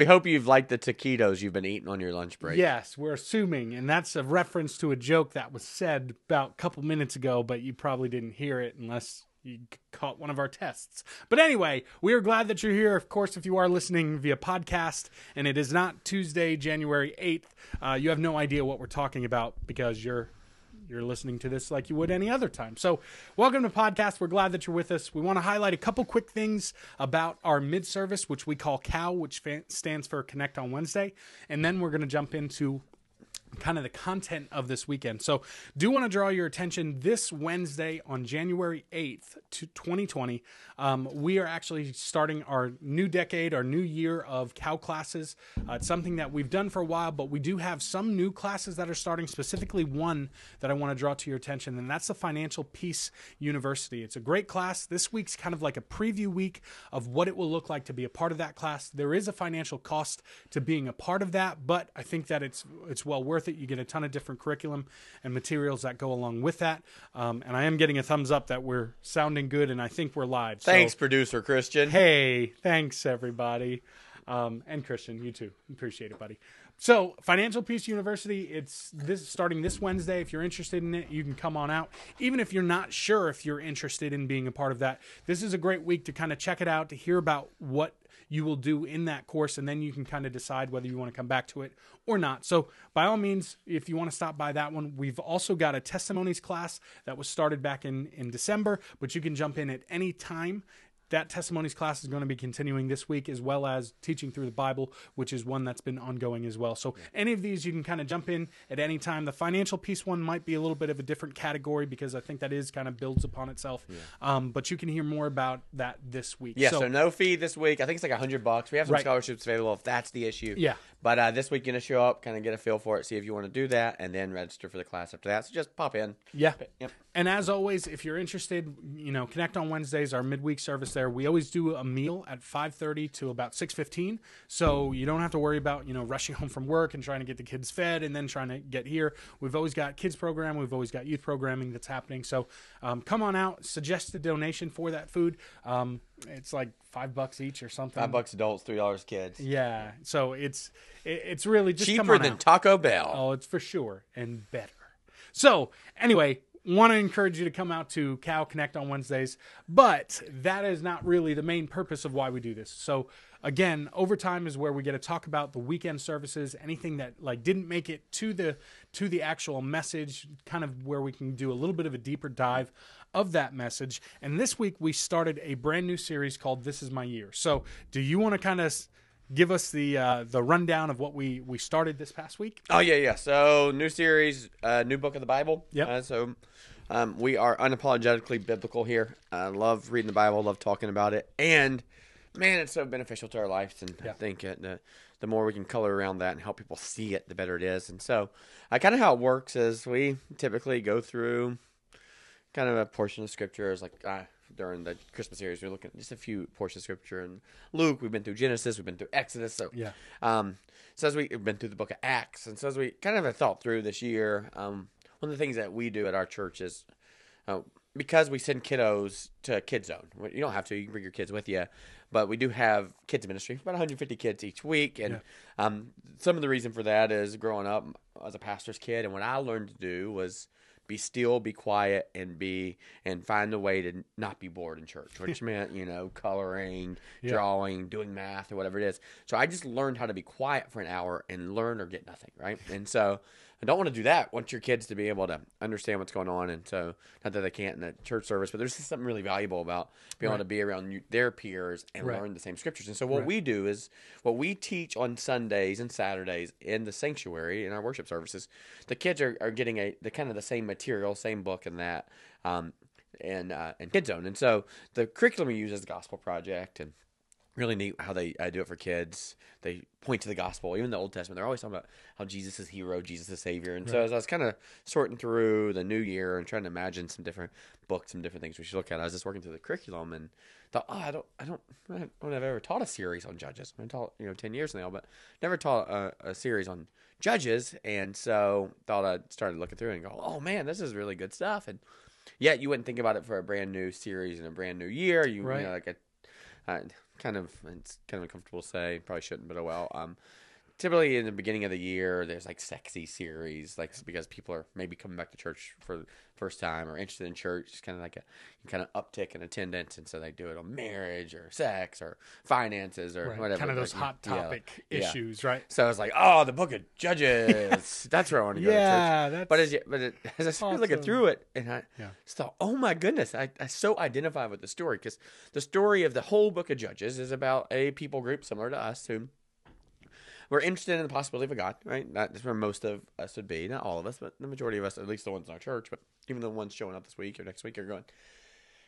We hope you've liked the taquitos you've been eating on your lunch break. Yes, we're assuming, and that's a reference to a joke that was said about a couple minutes ago, but you probably didn't hear it unless you caught one of our tests. But anyway, we are glad that you're here. Of course, if you are listening via podcast and it is not Tuesday, January 8th, uh, you have no idea what we're talking about because you're you're listening to this like you would any other time. So, welcome to podcast. We're glad that you're with us. We want to highlight a couple quick things about our mid service, which we call COW, which stands for Connect on Wednesday, and then we're going to jump into kind of the content of this weekend. So, do want to draw your attention this Wednesday on January 8th, to 2020. Um, we are actually starting our new decade, our new year of cow classes. Uh, it's something that we've done for a while, but we do have some new classes that are starting, specifically one that I want to draw to your attention, and that's the Financial Peace University. It's a great class. This week's kind of like a preview week of what it will look like to be a part of that class. There is a financial cost to being a part of that, but I think that it's it's well worth it. You get a ton of different curriculum and materials that go along with that. Um, and I am getting a thumbs up that we're sounding good, and I think we're live. Thanks, So, producer Christian. hey, thanks everybody, um, and Christian, you too. Appreciate it, buddy. So, Financial Peace University, it's this starting this Wednesday. If you're interested in it, you can come on out. Even if you're not sure if you're interested in being a part of that, this is a great week to kind of check it out, to hear about what you will do in that course, and then you can kind of decide whether you want to come back to it or not. So, by all means, if you want to stop by that one, we've also got a testimonies class that was started back in in December, but you can jump in at any time that testimonies class is going to be continuing this week as well as teaching through the bible which is one that's been ongoing as well so any of these you can kind of jump in at any time the financial peace one might be a little bit of a different category because i think that is kind of builds upon itself um, but you can hear more about that this week Yeah, so, no fee this week. I think it's like a hundred bucks. We have some Right. scholarships available if that's the issue. Yeah. But uh, this week, you're gonna show up, kind of get a feel for it, see if you want to do that, and then register for the class after that. So just pop in. Yeah. Yep. And as always, if you're interested, you know, connect on Wednesdays, our midweek service there. We always do a meal at 5:30 to about 6:15, so you don't have to worry about, you know, rushing home from work and trying to get the kids fed and then trying to get here. We've always got kids program, we've always got youth programming that's happening. So, um, come on out, suggest a donation for that food. Um, it's like 5 bucks each or something. Five bucks adults, three dollars kids. Yeah. So, it's it, it's really just come Cheaper than out. Taco Bell. Oh, it's for sure and better. So, anyway, want to encourage you to come out to Cow Connect on Wednesdays, but that is not really the main purpose of why we do this. So, again, overtime is where we get to talk about the weekend services, anything that like didn't make it to the to the actual message, kind of where we can do a little bit of a deeper dive of that message. And this week we started a brand new series called This Is My Year. So, do you want to kind of give us the uh, the rundown of what we we started this past week? Oh yeah, yeah. So new series, uh, new book of the Bible. Yeah. Uh, so um, we are unapologetically biblical here. I love reading the Bible, love talking about it, and man, it's so beneficial to our lives. And I think it, the the more we can color around that and help people see it, the better it is. And so, uh, kind of how it works is we typically go through kind of a portion of scripture is like uh, during the Christmas series, we're looking at just a few portions of scripture. And Luke, we've been through Genesis, we've been through Exodus. So Yeah. um, so as we, we've been through the book of Acts, and so as we kind of have thought through this year, um, one of the things that we do at our church is uh, because we send kiddos to Kid Zone. You don't have to; you can bring your kids with you, but we do have kids ministry, about 150 kids each week, and um, some of the reason for that is growing up as a pastor's kid, and what I learned to do was be still, be quiet, and be and find a way to not be bored in church, which meant you know coloring, Yeah. drawing, doing math, or whatever it is. So I just learned how to be quiet for an hour and learn or get nothing, right? And so I don't want to do that. I want your kids to be able to understand what's going on, and so not that they can't in the church service, but there's just something really valuable about being able to be around you, their peers and Right. learn the same scriptures. And so what Right. we do is what we teach on Sundays and Saturdays in the sanctuary in our worship services. The kids are, are getting a the kind of the same material, same book, and that. Um, and uh, and Kid Zone, and so the curriculum we use is the Gospel Project, and really neat how they uh, do it for kids. They point to the gospel, even the Old Testament. They're always talking about how Jesus is hero, Jesus is savior. And so as I was kind of sorting through the new year and trying to imagine some different books, some different things we should look at, I was just working through the curriculum and thought, oh, I don't, I don't, I don't I've ever taught a series on judges. I've taught you know ten years now, but never taught a, a series on judges. And so thought I started looking through and go, oh man, this is really good stuff. And yet you wouldn't think about it for a brand new series and a brand new year. You, Right. you know, like a uh, kind of it's kind of uncomfortable to say. Probably shouldn't, but oh well. Um, typically in the beginning of the year, there's like sexy series, like because people are maybe coming back to church for the first time or interested in church. It's kind of like a kind of uptick in attendance, and so they do it on marriage or sex or finances or Right. whatever. Kind of those like, hot yeah. topic Yeah. issues, right? So I was like, oh, the Book of Judges. That's where I want to go. to church. Yeah, that's But as you, but it, as I started looking through it, and I Yeah. just thought, oh my goodness, I, I so identify with the story because the story of the whole book of Judges is about a people group similar to us who were interested in the possibility of a God, right? That's where most of us would be, not all of us, but the majority of us, at least the ones in our church, but even the ones showing up this week or next week are going.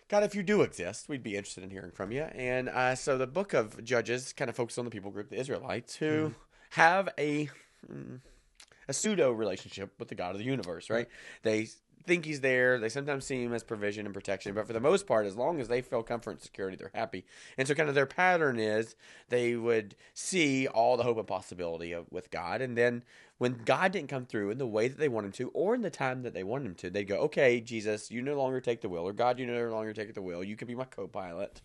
God, if you do exist, we'd be interested in hearing from you. And uh, so the book of Judges kind of focuses on the people group, the Israelites, who have a mm, a pseudo relationship with the God of the universe, right? They think he's there. They sometimes see him as provision and protection, but for the most part, as long as they feel comfort and security, they're happy. And so, kind of their pattern is they would see all the hope and possibility of with God, and then when God didn't come through in the way that they wanted him to, or in the time that they wanted him to, they'd go, "Okay, Jesus, you no longer take the wheel, or God, you no longer take the wheel. You can be my co-pilot."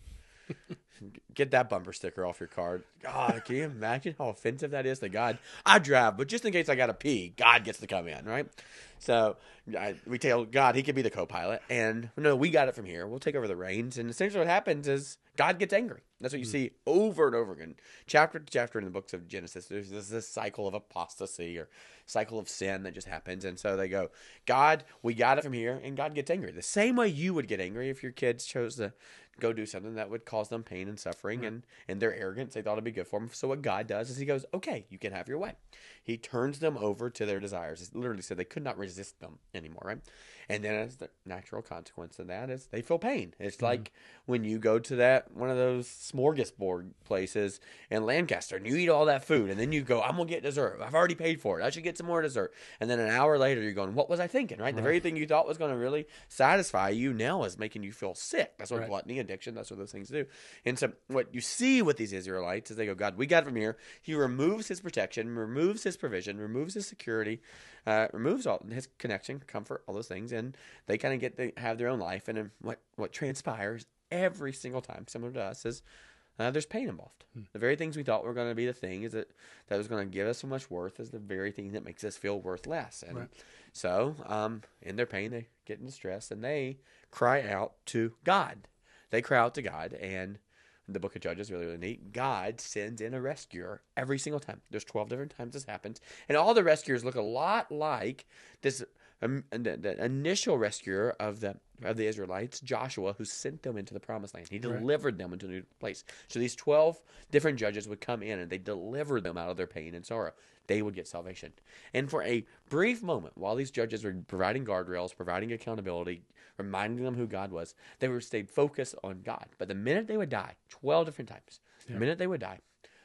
Get that bumper sticker off your car. God, can you imagine how offensive that is to God? I drive, but just in case I got to pee, God gets to come in, right? So I, we tell God he could be the co-pilot, and no, we got it from here. We'll take over the reins, and essentially what happens is God gets angry. That's what you hmm. see over and over again, chapter to chapter in the books of Genesis. There's this, this cycle of apostasy or cycle of sin that just happens, and so they go, God, we got it from here, and God gets angry. The same way you would get angry if your kids chose to go do something that would cause them pain and suffering hmm. and and their arrogance they thought it'd be good for them so what god does is he goes okay you can have your way. He turns them over to their desires. It literally said they could not resist them anymore right? And then as the natural consequence of that is they feel pain. It's hmm. like when you go to that one of those smorgasbord places in lancaster and you eat all that food and then you go i'm gonna get dessert. I've already paid for it. I should get some more dessert. And then an hour later you're going what was i thinking? Right, the very thing you thought was going to really satisfy you now is making you feel sick. That's what Right. gluttony addiction that's what those things do and so what you see with these israelites is they go god we got from here he removes his protection removes his provision removes his security uh, removes all his connection comfort all those things and they kind of get to have their own life and what what transpires every single time similar to us is uh, there's pain involved. The very things we thought were going to be the thing is that that was going to give us so much worth is the very thing that makes us feel worth less. And Right. so, um, in their pain, they get in distress and they cry out to God. They cry out to God, and the Book of Judges is really really neat. God sends in a rescuer every single time. There's 12 different times this happens, and all the rescuers look a lot like this. Um, the, the initial rescuer of the of the Israelites, Joshua, who sent them into the promised land. He Right. delivered them into a new place. So these 12 different judges would come in and they delivered them out of their pain and sorrow. They would get salvation. And for a brief moment, while these judges were providing guardrails, providing accountability, reminding them who God was, they were stayed focused on God. But the minute they would die, 12 different times, the minute they would die,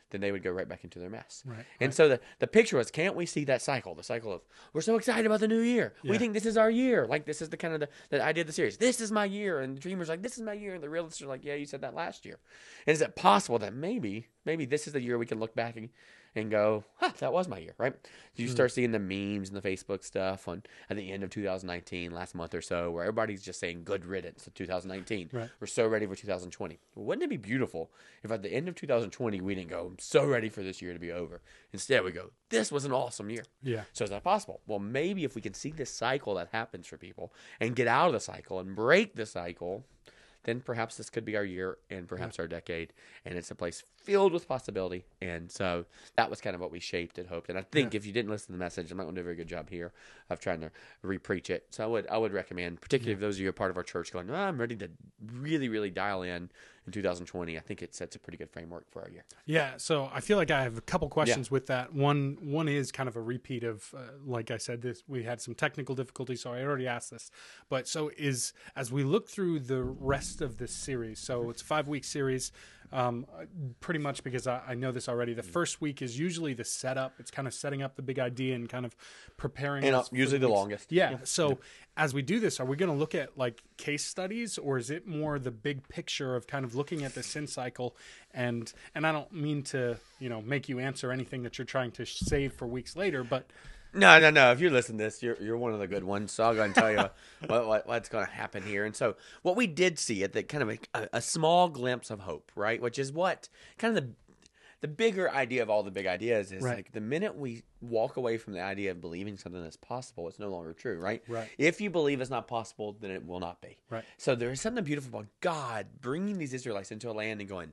then they would go right back into their mess. Right, And right. so the, the picture was, can't we see that cycle? The cycle of, we're so excited about the new year. We think this is our year. Like, this is the kind of the, the idea of the series. This is my year. And the dreamer's like, this is my year. And the realists are like, yeah, you said that last year. And is it possible that maybe, maybe this is the year we can look back and, and go, huh, that was my year, right? You Hmm. start seeing the memes and the Facebook stuff on at the end of 2019, last month or so, where everybody's just saying good riddance to 2019. Right. We're so ready for 2020. Wouldn't it be beautiful if at the end of 2020 we didn't go, I'm so ready for this year to be over. Instead, we go, this was an awesome year. Yeah. So is that possible? Well, maybe if we can see this cycle that happens for people and get out of the cycle and break the cycle, then perhaps this could be our year and perhaps our decade. And it's a place filled with possibility. And so that was kind of what we shaped and hoped. And I think if you didn't listen to the message, I'm not going to do a very good job here of trying to repreach it. So I would I would recommend, particularly if those of you who are part of our church, going, oh, I'm ready to really really dial in in 2020. I think it sets a pretty good framework for our year. Yeah, so I feel like I have a couple questions with that. One one is kind of a repeat of uh, like I said this we had some technical difficulties so I already asked this. But so is as we look through the rest of this series. So it's a 5-week series um, pretty much because I, I know this already. The first week is usually the setup. It's kind of setting up the big idea and kind of preparing And, uh, us usually the weeks. longest. Yeah. So as we do this, are we going to look at like case studies, or is it more the big picture of kind of looking at the sin cycle? And and I don't mean to you know make you answer anything that you're trying to save for weeks later, but No, no, no. If you're listening to this, you're you're one of the good ones. So I'll go and tell you what, what what's going to happen here. And so what we did see at the kind of a, a small glimpse of hope, right? Which is what kind of the the bigger idea of all the big ideas is Right. like the minute we walk away from the idea of believing something that's possible, it's no longer true, right? Right. If you believe it's not possible, then it will not be. Right. So there is something beautiful about God bringing these Israelites into a land and going,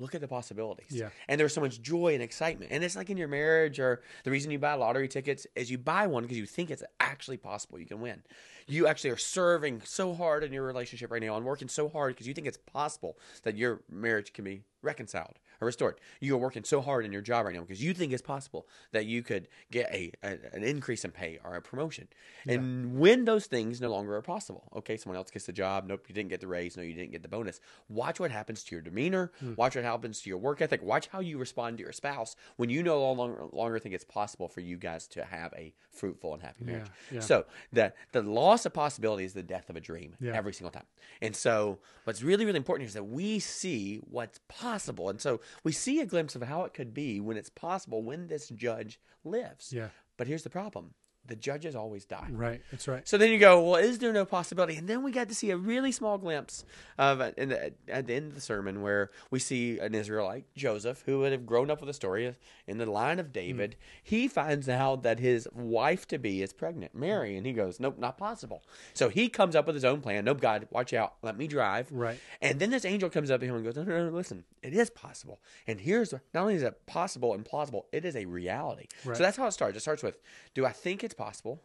look at the possibilities. Yeah. And there's so much joy and excitement. And it's like in your marriage or the reason you buy lottery tickets is you buy one because you think it's actually possible you can win. You actually are serving so hard in your relationship right now and working so hard because you think it's possible that your marriage can be reconciled or restored. You are working so hard in your job right now because you think it's possible that you could get a, a an increase in pay or a promotion. And when those things no longer are possible, okay, someone else gets the job. Nope, you didn't get the raise. No, you didn't get the bonus. Watch what happens to your demeanor. Hmm. Watch what happens to your work ethic. Watch how you respond to your spouse when you no longer, longer think it's possible for you guys to have a fruitful and happy marriage. yeah. So the the loss of possibility is the death of a dream Yeah. every single time. And so what's really really important is that we see what's possible, and so we see a glimpse of how it could be when it's possible when this judge lives. Yeah. But here's the problem: the judges always die. Right. That's right. So then you go, well, is there no possibility? And then we got to see a really small glimpse of uh, in the, at the end of the sermon where we see an Israelite, Joseph, who would have grown up with a story in the line of David. He finds out that his wife to be is pregnant, Mary, and he goes, nope, not possible. So he comes up with his own plan. Nope, God, watch out, let me drive. Right. And then this angel comes up to him and goes, no, no, no, listen, it is possible. And here's not only is it possible and plausible, it is a reality. Right. So that's how it starts. It starts with, do I think it's possible?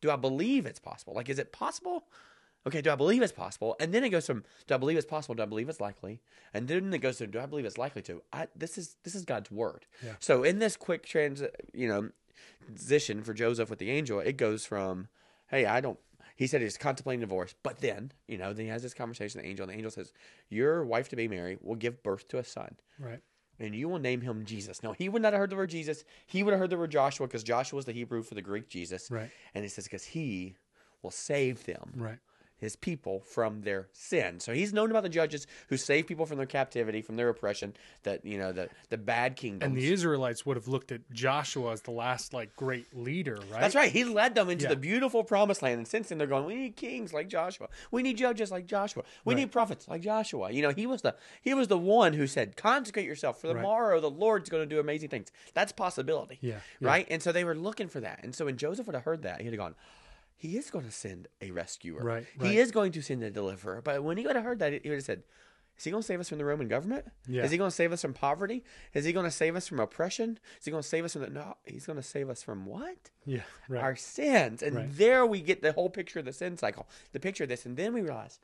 Do I believe it's possible? Like, is it possible? Okay, do I believe it's possible? And then it goes from, do I believe it's possible? Do I believe it's likely? And then it goes to, do I believe it's likely to? I, this is this is God's word. Yeah. So in this quick trans, you know, transition for Joseph with the angel, it goes from, hey, I don't. He said he's contemplating divorce, but then, you know, then he has this conversation with the angel, and the angel says, Your wife to be Mary will give birth to a son Right. And you will name him Jesus. Now, he would not have heard the word Jesus. He would have heard the word Joshua because Joshua is the Hebrew for the Greek Jesus. Right. And he says, because he will save them, Right. His people, from their sin. So he's known about the judges who save people from their captivity, from their oppression, that, you know, the, the bad kingdoms. And the Israelites would have looked at Joshua as the last like great leader, right? That's right. He led them into Yeah. the beautiful promised land. And since then, they're going, we need kings like Joshua. We need judges like Joshua. We Right. need prophets like Joshua. You know, he was the he was the one who said, consecrate yourself for Right. tomorrow. The Lord's going to do amazing things. That's possibility. Yeah, yeah. Right. And so they were looking for that. And so when Joseph would have heard that, he'd have gone. He is going to send a rescuer. Right, right. He is going to send a deliverer. But when he would have heard that, he would have said, Is he going to save us from the Roman government? Yeah. Is he going to save us from poverty? Is he going to save us from oppression? Is he going to save us from the. No, he's going to save us from what? Yeah. Right. our sins. And Right. there we get the whole picture of the sin cycle, the picture of this. And then we realize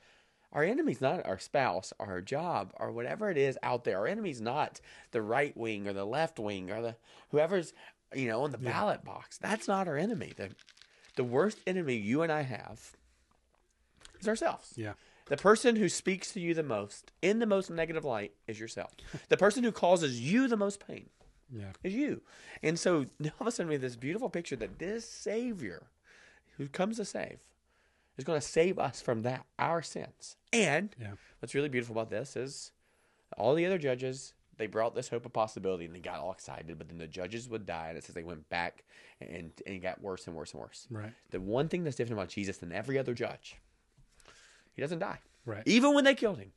our enemy's not our spouse, our job, or whatever it is out there. Our enemy's not the right wing or the left wing or the whoever's, you know, on the ballot box. That's not our enemy. The, the worst enemy you and I have is ourselves. yeah. The person who speaks to you the most in the most negative light is yourself. the person who causes you the most pain Yeah. is you. And so now all of a sudden we have this beautiful picture that this Savior who comes to save is going to save us from that, our sins. And Yeah. what's really beautiful about this is all the other judges, they brought this hope of possibility and they got all excited, but then the judges would die. And it says they went back and, and it got worse and worse and worse. Right. The one thing that's different about Jesus than every other judge, he doesn't die. Right. Even when they killed him,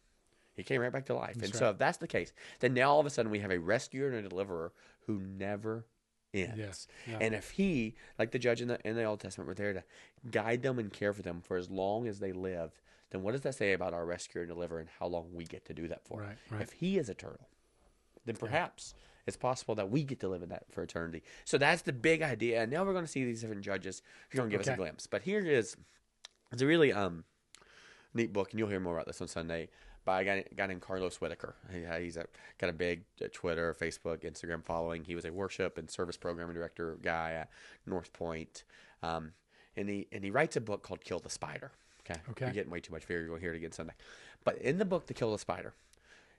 he came right back to life. and That's so if that's the case, then now all of a sudden we have a rescuer and a deliverer who never ends. Yes. Yeah. And if he, like the judge in the in the Old Testament, were there to guide them and care for them for as long as they live, then what does that say about our rescuer and deliverer and how long we get to do that for? Right, right. If he is eternal, then perhaps it's possible that we get to live in that for eternity. So that's the big idea. And now we're going to see these different judges who are going to give us a glimpse. But here is it's a really um neat book, and you'll hear more about this on Sunday by a guy, a guy named Carlos Whitaker. He, he's a, got a big uh, Twitter, Facebook, Instagram following. He was a worship and service program director guy at North Point, um, and he and he writes a book called Kill the Spider. Okay, Okay. you're getting way too much fear. You'll hear it again Sunday. But in the book, To Kill the Spider,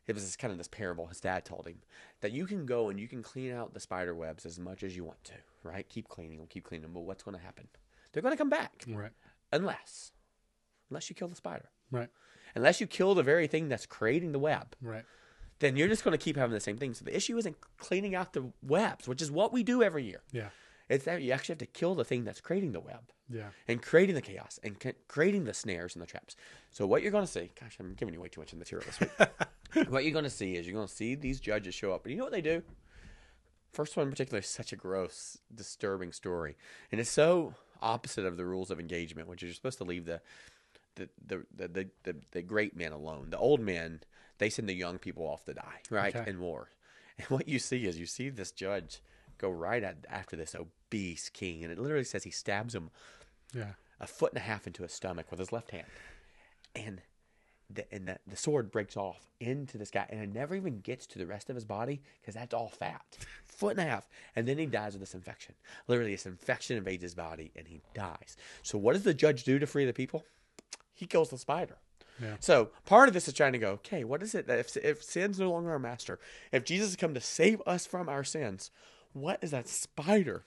it was this kind of this parable his dad told him that you can go and you can clean out the spider webs as much as you want to, right? Keep cleaning them, keep cleaning them. But what's going to happen? They're going to come back Right. unless unless you kill the spider Right. unless you kill the very thing that's creating the web Right. then you're just going to keep having the same thing so the issue isn't cleaning out the webs which is what we do every year Yeah. It's that you actually have to kill the thing that's creating the web Yeah. and creating the chaos and creating the snares and the traps. So what you're going to see, gosh, I'm giving you way too much material this week. what you're going to see is you're going to see these judges show up, and you know what they do? First one in particular is such a gross, disturbing story, and it's so opposite of the rules of engagement, which is you're supposed to leave the the the the, the, the, great men alone. The old men they send the young people off to die, right, Okay. in war. And what you see is you see this judge go right at, after this obese king, and it literally says he stabs him Yeah. a foot and a half into his stomach with his left hand, and the and the, the sword breaks off into this guy, and it never even gets to the rest of his body because that's all fat, foot and a half, and then he dies of this infection. Literally, this infection invades his body, and he dies. So, what does the judge do to free the people? He kills the spider. Yeah. So part of this is trying to go, okay, what is it that if, if sin's no longer our master, if Jesus has come to save us from our sins, what is that spider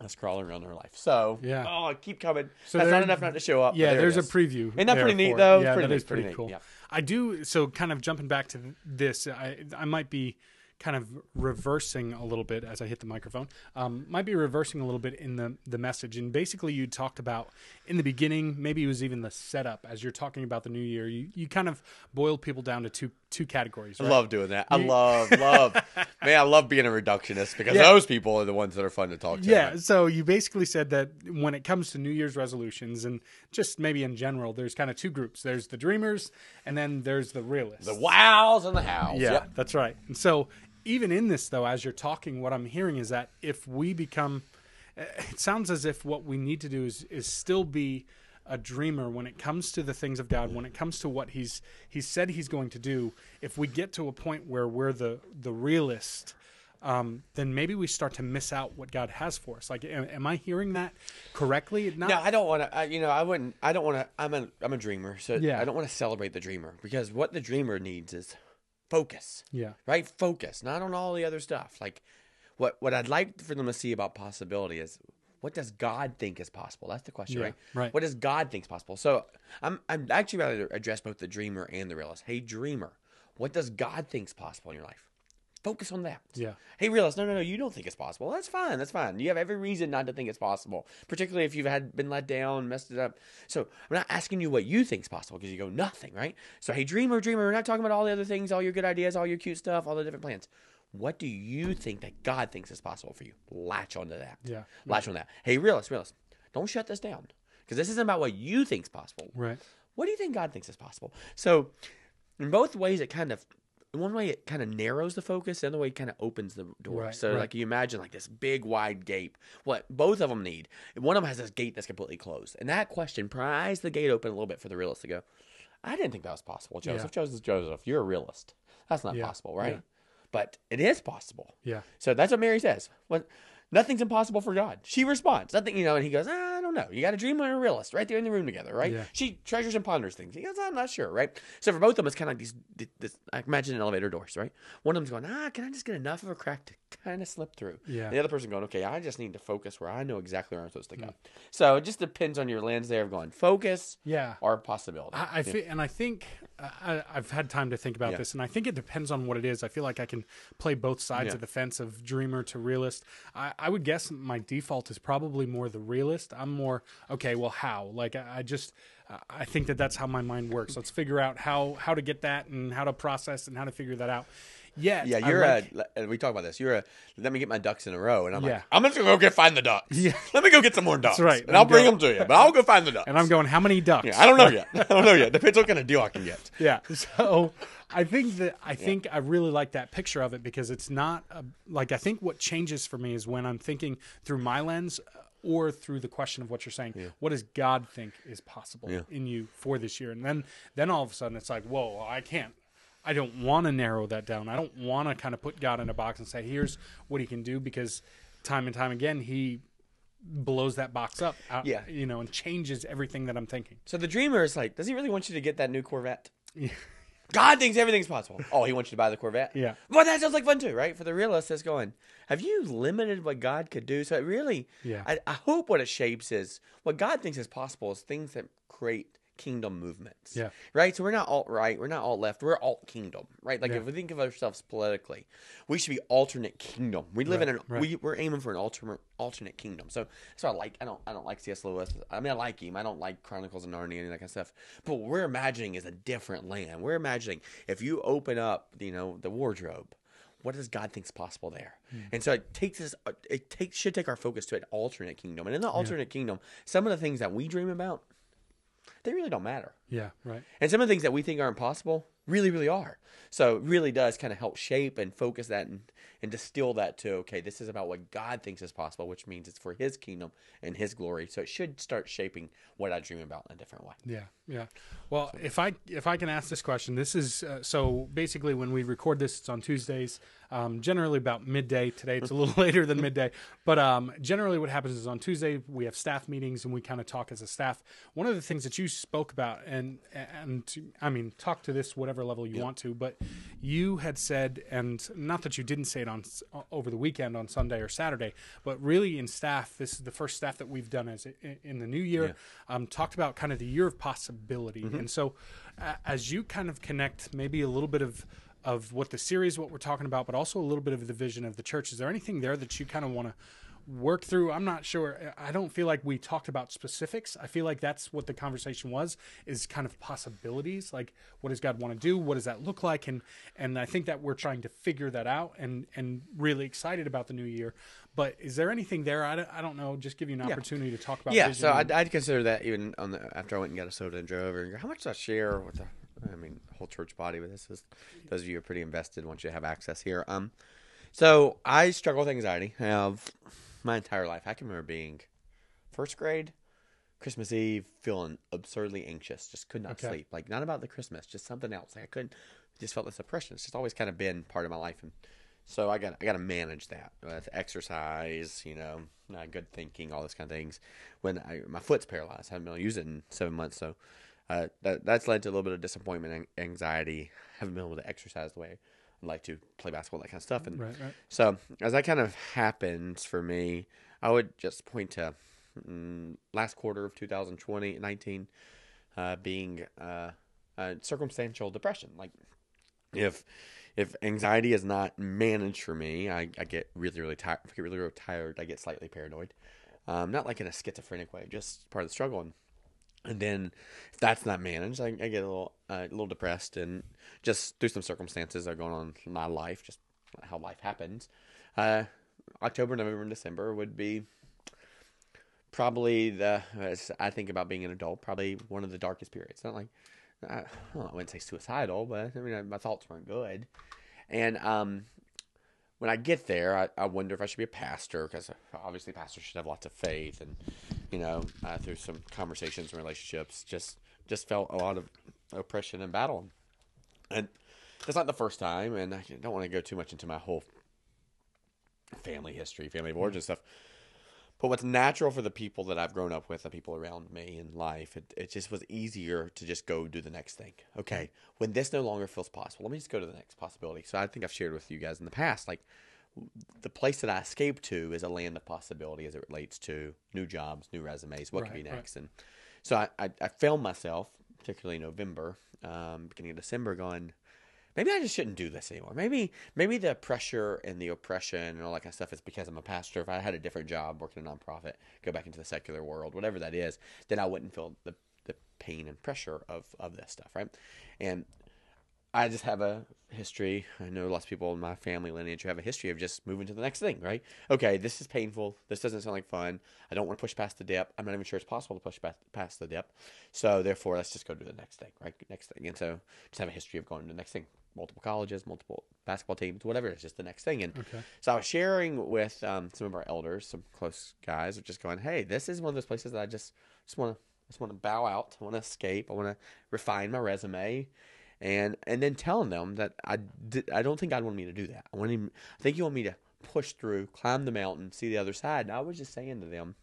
that's crawling around her life? So Hmm. Yeah. oh, keep coming. So that's not enough not to show up. Yeah, there's a preview. Isn't that pretty neat though? Yeah, pretty that neat, is pretty, neat, cool. yeah. I do. So, kind of jumping back to this, I I might be kind of reversing a little bit as I hit the microphone. Um, might be reversing a little bit in the the message. And basically, you talked about in the beginning, maybe it was even the setup as you're talking about the new year. You you kind of boiled people down to two two categories. I love doing that. I love, love, man, I love being a reductionist because Yeah. those people are the ones that are fun to talk to. Yeah, so you basically said that when it comes to New Year's resolutions and just maybe in general, there's kind of two groups. There's the dreamers and then there's the realists. The wows and the hows. Yeah, Yep. that's right. And so, even in this, though, as you're talking, what I'm hearing is that if we become, it sounds as if what we need to do is is still be a dreamer when it comes to the things of God, when it comes to what He's He said He's going to do. If we get to a point where we're the the realist. Um, then maybe we start to miss out what God has for us. Like, am, am I hearing that correctly? Not, No, I don't want to. You know, I wouldn't. I don't want to. I'm a. I'm a dreamer, so Yeah. I don't want to celebrate the dreamer because what the dreamer needs is focus. Yeah, right? Focus, not on all the other stuff. Like what what I'd like for them to see about possibility is what does God think is possible? That's the question, Yeah, right? right. What does God think is possible? So I'm I'm actually rather address both the dreamer and the realist. Hey, dreamer, what does God think's possible in your life? Focus on that. Yeah. Hey, realist, no, no, no, you don't think it's possible. That's fine. That's fine. You have every reason not to think it's possible, particularly if you've had been let down, messed it up. So I'm not asking you what you think's possible because you go nothing, right? So hey, dreamer, dreamer, we're not talking about all the other things, all your good ideas, all your cute stuff, all the different plans. What do you think that God thinks is possible for you? Latch onto that. Yeah. Latch on that. Hey, realist, realist, don't shut this down because this isn't about what you think is possible. right. What do you think God thinks is possible? So, in both ways, it kind of, one way, it kind of narrows the focus. The other way, it kind of opens the door. Right, so, right. like you imagine, like this big wide gate. What both of them need. One of them has this gate that's completely closed, and that question pries the gate open a little bit for the realist to go. I didn't think that was possible, Joseph. Joseph, Joseph, you're a realist. That's not Yeah, possible, right? yeah. But it is possible. Yeah. So that's what Mary says. When nothing's impossible for God. She responds. Nothing, you know, and he goes, ah, I don't know. You got a dreamer and a realist right there in the room together, right? Yeah. She treasures and ponders things. He goes, I'm not sure, right? So for both of them, it's kind of like these, this, I imagine an elevator doors, right? One of them's going, ah, can I just get enough of a crack to kind of slip through? Yeah. The other person going, okay, I just need to focus where I know exactly where I'm supposed to Mm. go. So it just depends on your lens there of going focus Yeah. or possibility. I, I feel, and I think I, I've had time to think about Yeah. this, and I think it depends on what it is. I feel like I can play both sides Yeah. of the fence of dreamer to realist. I, I would guess my default is probably more the realist. I'm more okay. Well, how? Like I, I just I think that that's how my mind works. Let's figure out how how to get that and how to process and how to figure that out. Yeah, yeah, you're a. We talk about this. You're a. Let me get my ducks in a row, and I'm Yeah. like, I'm just gonna go get find the ducks. Yeah. Let me go get some more ducks. right. And I'll And bring them to you, but I'll go find the ducks. and I'm going. How many ducks? Yeah, I don't know yet. I don't know yet. Depends what kind of deal I can get. yeah so i think that i think i really like that picture of it because it's not a, like i think what changes for me is when i'm thinking through my lens uh, or through the question of what you're saying what does god think is possible Yeah. in you for this year and then then all of a sudden it's like whoa i can't i don't want to narrow that down i don't want to kind of put god in a box and say here's what he can do because time and time again he blows that box up out, Yeah. you know and changes everything that i'm thinking So the dreamer is like, does he really want you to get that new Corvette? Yeah. God thinks everything's possible. Oh, he wants you to buy the Corvette. Yeah. Well, that sounds like fun too, right? For the realist, it's going. Have you limited what God could do? So it really, Yeah. I, I hope what it shapes is what God thinks is possible is things that create kingdom movements. Yeah. Right? So we're not alt right, we're not alt left, we're alt kingdom. Right? Like Yeah. if we think of ourselves politically, we should be alternate kingdom. We live in an right. we we're aiming for an alternate alternate kingdom. So so I like I don't I don't like C.S. Lewis. I mean I like him. I don't like Chronicles of Narnia and that kind of stuff. But what we're imagining is a different land. We're imagining if you open up, you know, the wardrobe, what does God think's possible there? Hmm. And so it takes us it takes should take our focus to an alternate kingdom. And in the alternate kingdom, some of the things that we dream about, they really don't matter. Yeah, right. And some of the things that we think are impossible really, really are. So it really does kind of help shape and focus that and, and distill that to, okay, this is about what God thinks is possible, which means it's for his kingdom and his glory. So it should start shaping what I dream about in a different way. Yeah, yeah. Well, if I if I can ask this question, this is uh, so basically when we record this, it's on Tuesdays, um, generally about midday. Today it's a little later than midday, but um, generally what happens is on Tuesday we have staff meetings and we kind of talk as a staff. One of the things that you spoke about, and and I mean, talk to this whatever level you want to, but you had said, and not that you didn't say it on s- over the weekend on Sunday or Saturday, but really in staff, this is the first staff that we've done as in the new year. Um, talked about kind of the year of possibility, and so uh, as you kind of connect maybe a little bit of of what the series, what we're talking about, but also a little bit of the vision of the church. Is there anything there that you kind of want to work through? I'm not sure. I don't feel like we talked about specifics. I feel like that's what the conversation was is kind of possibilities. Like what does God want to do? What does that look like? And and I think that we're trying to figure that out and and really excited about the new year. But is there anything there? I don't, I don't know. Just give you an opportunity to talk about. Yeah, so I'd, I'd consider that even on the after I went and got a soda and drove over. And how much do I share with the, I mean, whole church body with this? Is those of you who are pretty invested once you have access here. Um, so I struggle with anxiety. I have my entire life. I can remember being first grade, Christmas Eve, feeling absurdly anxious. Just could not Okay. sleep. Like not about the Christmas, just something else. Like I couldn't. Just felt this oppression. It's just always kind of been part of my life, and so I got I got to manage that with exercise, you know, uh, good thinking, all those kind of things. When I, my foot's paralyzed, I haven't been able to use it in seven months, so uh, that that's led to a little bit of disappointment and anxiety. Haven't been able to exercise the way like to, play basketball, that kind of stuff. And right, right. so as that kind of happens for me, I would just point to mm, last quarter of 2020, 19, uh, being uh, uh, circumstantial depression. Like if if anxiety is not managed for me, I, I get really really tired. I get really really tired. I get slightly paranoid. Um, not like in a schizophrenic way, just part of the struggle. And, and then if that's not managed, I, I get a little uh, a little depressed and just through some circumstances that are going on in my life, just how life happens. Uh, October, November, and December would be probably the as I think about being an adult, probably one of the darkest periods. Not like I, well, I wouldn't say suicidal, but I mean my thoughts weren't good. And um, when I get there, I, I wonder if I should be a pastor because obviously pastors should have lots of faith, and you know uh, through some conversations and relationships, just just felt a lot of oppression and battle. And that's not the first time, and I don't want to go too much into my whole family history, family of origin stuff. But what's natural for the people that I've grown up with, the people around me in life, it, it just was easier to just go do the next thing. Okay, when this no longer feels possible, let me just go to the next possibility. So I think I've shared with you guys in the past, like the place that I escaped to is a land of possibility as it relates to new jobs, new resumes, what could be Right, right. next. And so I, I, I found myself, particularly November, um, beginning of December, going, maybe I just shouldn't do this anymore. Maybe maybe the pressure and the oppression and all that kind of stuff is because I'm a pastor. If I had a different job, working in a nonprofit, go back into the secular world, whatever that is, then I wouldn't feel the, the pain and pressure of, of this stuff, right? And I just have a history. I know lots of people in my family lineage who have a history of just moving to the next thing, right? Okay, this is painful. This doesn't sound like fun. I don't want to push past the dip. I'm not even sure it's possible to push past, the dip. So therefore, let's just go to the next thing, right? Next thing. And so just have a history of going to the next thing. Multiple colleges, multiple basketball teams, whatever. It's just the next thing. And Okay. so I was sharing with um, some of our elders, some close guys, of just going, "Hey, this is one of those places that I just just want to just want to bow out. I want to escape. I want to refine my resume." And and then telling them that I did, I don't think God wanted me to do that. I want him. I think He wanted me to push through, climb the mountain, see the other side. And I was just saying to them,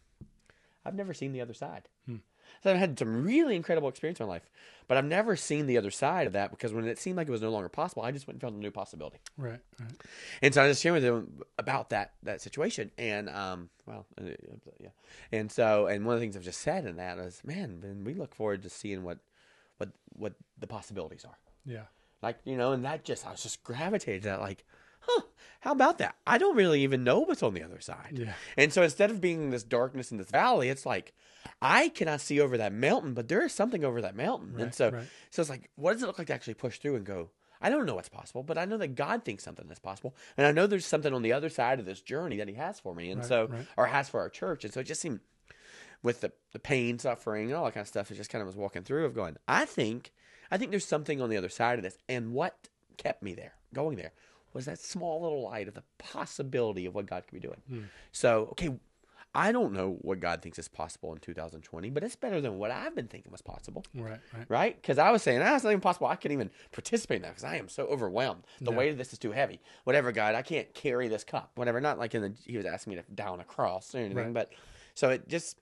I've never seen the other side. So I've had some really incredible experience in my life, but I've never seen the other side of that because when it seemed like it was no longer possible, I just went and found a new possibility. Right. Right. And so I was sharing with them about that that situation, and um, well, uh, yeah, and so and one of the things I've just said in that is, man, man, we look forward to seeing what what what the possibilities are. Yeah. Like you know, and that just I was just gravitated to that, like, huh, how about that? I don't really even know what's on the other side. Yeah. And so instead of being in this darkness in this valley, it's like I cannot see over that mountain, but there is something over that mountain. and so right. so it's like, what does it look like to actually push through and go? I don't know what's possible, but I know that God thinks something is possible, and I know there's something on the other side of this journey that He has for me, and Right, so right. or has for our church, and so it just seemed with the the pain, suffering, and all that kind of stuff. It just kind of was walking through of going. I think, I think there's something on the other side of this, and what kept me there, going there, was that small little light of the possibility of what God could be doing. Hmm. So okay, I don't know what God thinks is possible in 2020, but it's better than what I've been thinking was possible Right. Right. right? Because I was saying, ah, it's not even possible. I can't even participate in that because I am so overwhelmed. The Yeah. weight of this is too heavy. Whatever, God, I can't carry this cup. Whatever. Not like in the, he was asking me to down a cross or anything, Right. but so it just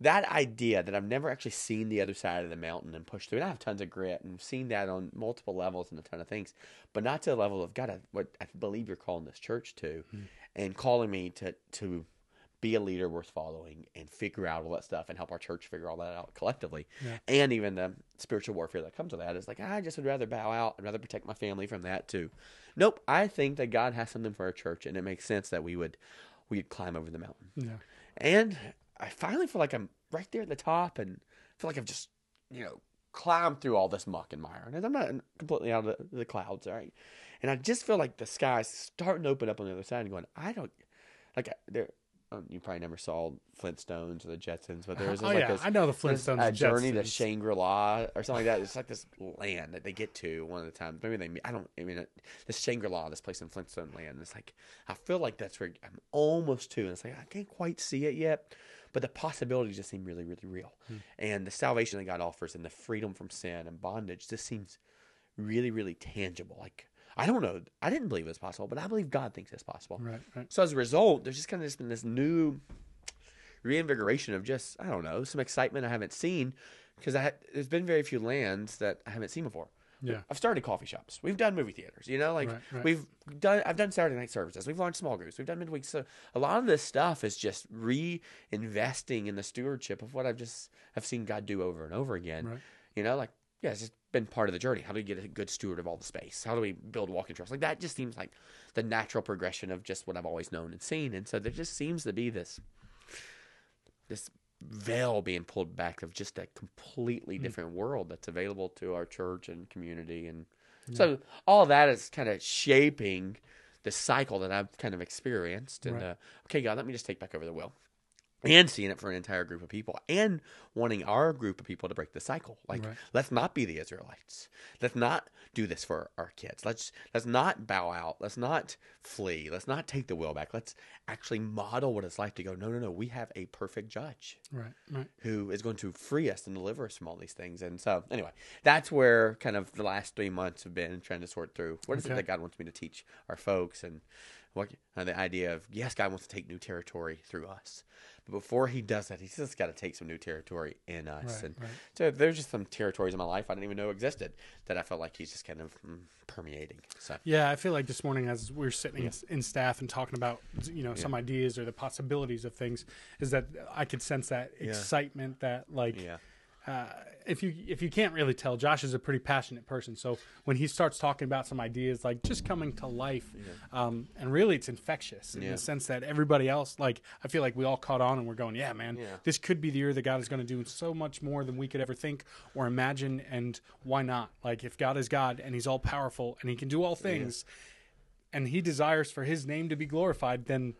that idea that I've never actually seen the other side of the mountain and pushed through. And I have tons of grit and seen that on multiple levels and a ton of things, but not to the level of God. I, what I believe you're calling this church to, Hmm. and calling me to to be a leader worth following and figure out all that stuff and help our church figure all that out collectively Yeah. and even the spiritual warfare that comes with that is like I just would rather bow out. I'd rather protect my family from that too. Nope, I think that God has something for our church, and it makes sense that we would we would climb over the mountain. Yeah. And I finally feel like I'm right there at the top, and feel like I've just you know climbed through all this muck and mire, and I'm not completely out of the, the clouds, right? And I just feel like the sky's starting to open up on the other side, and going, I don't like there. um, You probably never saw Flintstones or the Jetsons, but there's oh like yeah, this I know the Flintstones. a and journey to Shangri La or something like that. It's like this land that they get to one of the times. Maybe they. I don't. I mean, this Shangri La, this place in Flintstone land. It's like I feel like that's where I'm almost to, and it's like I can't quite see it yet, but the possibilities just seem really, really real. Hmm. And the salvation that God offers and the freedom from sin and bondage just seems really, really tangible. Like I don't know. I didn't believe it was possible, but I believe God thinks it's possible. Right. Right. So as a result, there's just kind of just been this new reinvigoration of just I don't know some excitement I haven't seen because I had, there's been very few lands that I haven't seen before. Yeah. I've started coffee shops. We've done movie theaters. You know, like Right, right. we've done. I've done Saturday night services. We've launched small groups. We've done midweek. So a lot of this stuff is just reinvesting in the stewardship of what I've just I've seen God do over and over again. Right. You know, like yeah, it's just been part of the journey. How do we get a good steward of all the space? How do we build walking trust? Like that just seems like the natural progression of just what I've always known and seen. And so there just seems to be this this veil being pulled back of just a Hmm. completely different world that's available to our church and community and so all that is kind of shaping the cycle that I've kind of experienced and Right. uh, okay God let me just take back over the wheel and seeing it for an entire group of people and wanting our group of people to break the cycle like Right. let's not be the israelites let's not do this for our kids let's let's not bow out let's not flee let's not take the will back let's actually model what it's like to go no no no we have a perfect judge Right. Right. who is going to free us and deliver us from all these things. And so, anyway, that's where kind of the last three months have been trying to sort through what is Okay. it that God wants me to teach our folks, and what uh, the idea of yes, God wants to take new territory through us, but before He does that, He's just got to take some new territory in us. Right, and right. so, there's just some territories in my life I didn't even know existed that I felt like He's just kind of mm, permeating. So, Yeah, I feel like this morning as we were sitting in, in staff and talking about you know some ideas or the possibilities of things, is that I could sense that excitement that like yeah, uh, if you if you can't really tell, Josh is a pretty passionate person. So when he starts talking about some ideas like just coming to life, um, and really it's infectious in Yeah. the sense that everybody else, like I feel like we all caught on and we're going, yeah, man, Yeah. this could be the year that God is going to do so much more than we could ever think or imagine. And why not? Like if God is God and He's all powerful and He can do all things, and He desires for His name to be glorified, then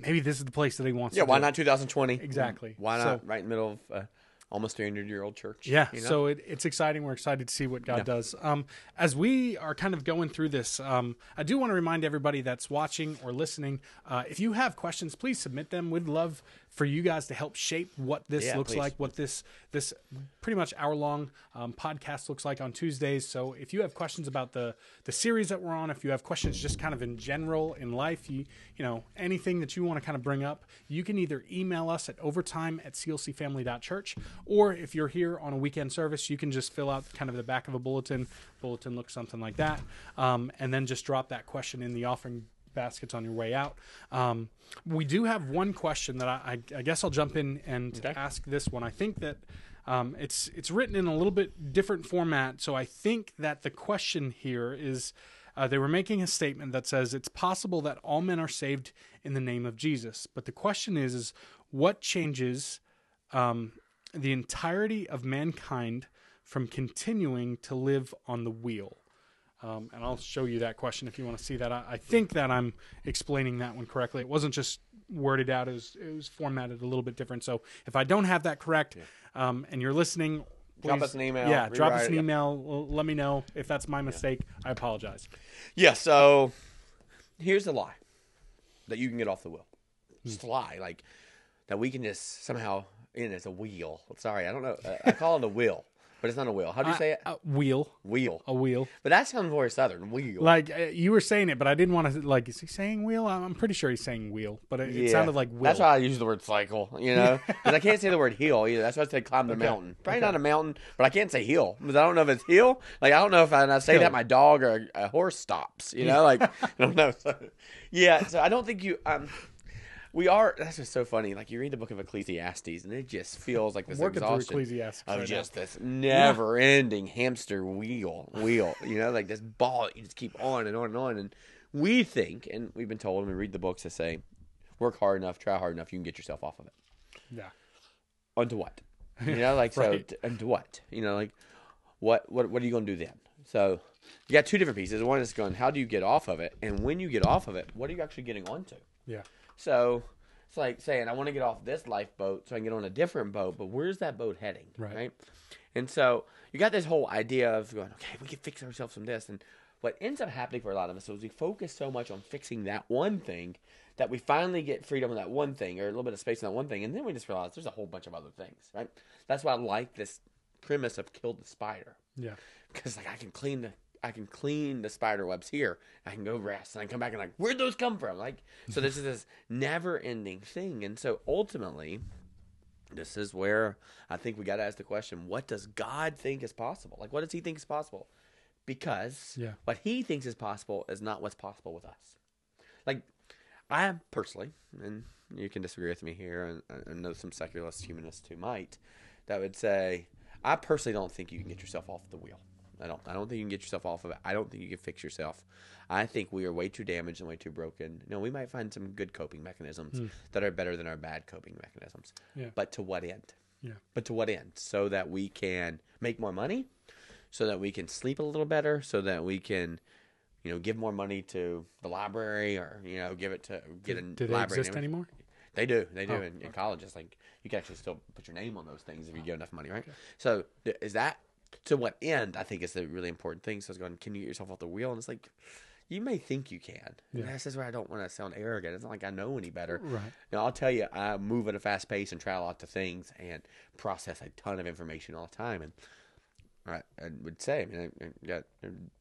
maybe this is the place that He wants. yeah. Why not 2020? Exactly. Why not So- right in the middle of uh, almost 300 year old church? Yeah, you know? so it, it's exciting. We're excited to see what God Yeah. does. Um, as we are kind of going through this, um, I do want to remind everybody that's watching or listening uh, if you have questions, please submit them. We'd love for you guys to help shape what this Yeah, looks please. like, what this this pretty much hour long um, podcast looks like on Tuesdays. So if you have questions about the the series that we're on, if you have questions just kind of in general in life, you you know anything that you want to kind of bring up, you can either email us at overtime at clcfamily.church Or if you're here on a weekend service, you can just fill out kind of the back of a bulletin. Bulletin looks something like that, um, and then just drop that question in the offering baskets on your way out. Um, we do have one question that I, I, I guess I'll jump in and Okay. ask this one. I think that um, it's it's written in a little bit different format, so I think that the question here is. Uh, they were making a statement that says it's possible that all men are saved in the name of Jesus, but the question is, is what changes um, the entirety of mankind from continuing to live on the wheel? Um, and I'll show you that question if you want to see that. I, I think that I'm explaining that one correctly. It wasn't just worded out; it was, it was formatted a little bit different. So if I don't have that correct, um, and you're listening, Drop us an email, Yeah, drop us an email. L- Let me know if that's my mistake. I apologize. Yeah, so here's the lie that you can get off the wheel. Just a lie, like that we can just somehow in as a wheel. Sorry, I don't know. Uh, I call it a wheel, but it's not a wheel. How do you say it? Uh, wheel, Wheel. a wheel. But that sounds more southern. Wheel. Like uh, you were saying it, but I didn't want to. Like, is he saying wheel? I'm I'm pretty sure he's saying wheel, but it, it sounded like wheel. That's why I use the word cycle, you know, because I can't say the word hill either. That's why I say climb the mountain. Probably not a mountain, but I can't say hill because I don't know if it's hill. Like I don't know if I, I say Hill. that my dog or a, a horse stops. You know, like I don't know. So, yeah, so I don't think you. Um, we are. That's just so funny. Like you read the book of Ecclesiastes, and it just feels like this working exhaustion Ecclesiastes. of right just this never-ending hamster wheel, wheel. You know, like this ball you just keep on and on and on. And we think, and we've been told, and we read the books to say, work hard enough, try hard enough, you can get yourself off of it. yeah. Onto what? You know, like so. Right. t- Onto what? You know, like what? What? What are you going to do then? So you got two different pieces. One is going, how do you get off of it? And when you get off of it, what are you actually getting onto? Yeah. So it's like saying, I want to get off this lifeboat so I can get on a different boat, but where's that boat heading? Right. And so you got this whole idea of going, okay, we can fix ourselves from this. And what ends up happening for a lot of us is we focus so much on fixing that one thing that we finally get freedom on that one thing or a little bit of space on that one thing. And then we just realize there's a whole bunch of other things, right? That's why I like this premise of kill the spider Yeah. because like I can clean the I can clean the spider webs here. I can go rest and I come back and like where'd those come from? Like so this is this never ending thing. And so ultimately this is where I think we got to ask the question: What does God think is possible? Like, what does He think is possible? Because Yeah. what He thinks is possible is not what's possible with us. Like, I personally, and you can disagree with me here, and I know some secularist humanists who might, that would say, I personally don't think you can get yourself off the wheel. I don't. I don't think you can get yourself off of it. I don't think you can fix yourself. I think we are way too damaged and way too broken. You know, we might find some good coping mechanisms hmm. that are better than our bad coping mechanisms. Yeah. But to what end? Yeah. But to what end? So that we can make more money, so that we can sleep a little better, so that we can, you know, give more money to the library or you know, give it to get a Do they library. exist name. anymore? They do. They do Oh, in, in college. It's like you can actually still put your name on those things if you get enough money, right? So is that to what end? I think is the really important thing. So I was going, can you get yourself off the wheel? And it's like, you may think you can. Yeah. And this is where I don't want to sound arrogant. It's not like I know any better. Right. Now, I'll tell you, I move at a fast pace and try a lot of things and process a ton of information all the time. And I, I would say, I mean, I, got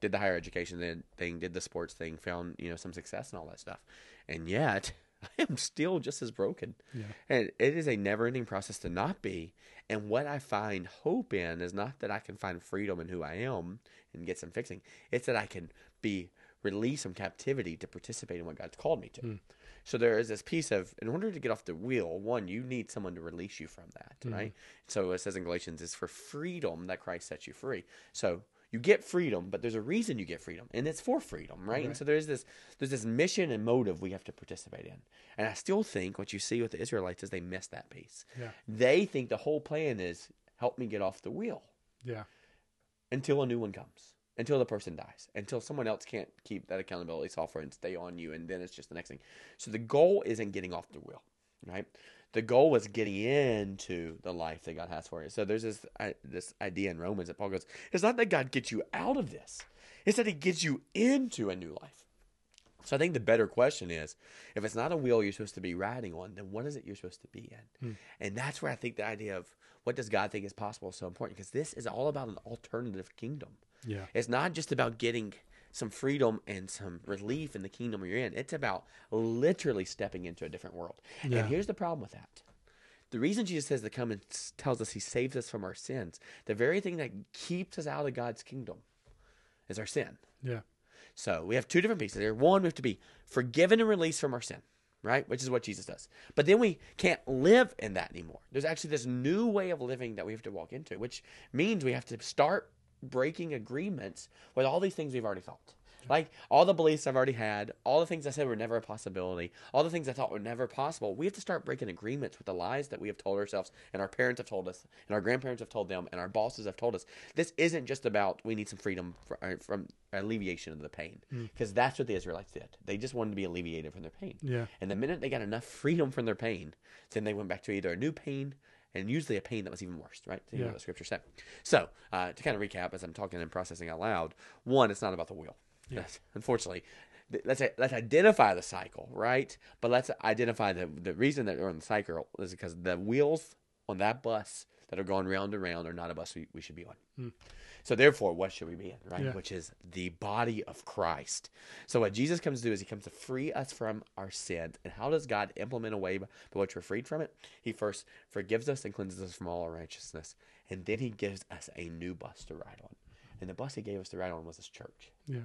did the higher education thing- thing, did the sports thing, found you know some success and all that stuff, and yet I am still just as broken. Yeah. And it is a never-ending process to not be. And what I find hope in is not that I can find freedom in who I am and get some fixing. It's that I can be released from captivity to participate in what God's called me to. Hmm. So there is this piece of, in order to get off the wheel, one, you need someone to release you from that, hmm. right? So it says in Galatians, it's for freedom that Christ sets you free. So you get freedom, but there's a reason you get freedom, and it's for freedom, right? And so there's this there's this mission and motive we have to participate in. And I still think what you see with the Israelites is they miss that piece. Yeah. They think the whole plan is help me get off the wheel Yeah. until a new one comes, until the person dies, until someone else can't keep that accountability software and stay on you, and then it's just the next thing. So the goal isn't getting off the wheel, right? The goal was getting into the life that God has for you. So there's this I, this idea in Romans that Paul goes, it's not that God gets you out of this; it's that He gets you into a new life. So I think the better question is, if it's not a wheel you're supposed to be riding on, then what is it you're supposed to be in? Hmm. And that's where I think the idea of what does God think is possible is so important because this is all about an alternative kingdom. Yeah. It's not just about getting some freedom and some relief in the kingdom you're in. It's about literally stepping into a different world. Yeah. And here's the problem with that. The reason Jesus says to come and tells us he saves us from our sins, the very thing that keeps us out of God's kingdom is our sin. Yeah. So we have two different pieces here. One, we have to be forgiven and released from our sin, right? Which is what Jesus does. But then we can't live in that anymore. There's actually this new way of living that we have to walk into, which means we have to start breaking agreements with all these things we've already felt. Like all the beliefs I've already had, all the things I said were never a possibility, all the things I thought were never possible. We have to start breaking agreements with the lies that we have told ourselves, and our parents have told us, and our grandparents have told them, and our bosses have told us. This isn't just about we need some freedom for, uh, from alleviation of the pain, because that's what the Israelites did. They just wanted to be alleviated from their pain. Yeah. And the minute they got enough freedom from their pain, then they went back to either a new pain and usually a pain that was even worse, right? So you Yeah. what the scripture said. So uh, to kind of recap, as I'm talking and processing out loud, one, it's not about the wheel. Yes. Unfortunately, let's let's identify the cycle, right? But let's identify the the reason that we're on the cycle is because the wheels on that bus that are going round and round are not a bus we, we should be on. Hmm. So therefore, what should we be in, right? Yeah. Which is the body of Christ. So what Jesus comes to do is he comes to free us from our sins. And how does God implement a way by by which we're freed from it? He first forgives us and cleanses us from all unrighteousness, and then he gives us a new bus to ride on. And the bus he gave us to ride on was his church. Yeah.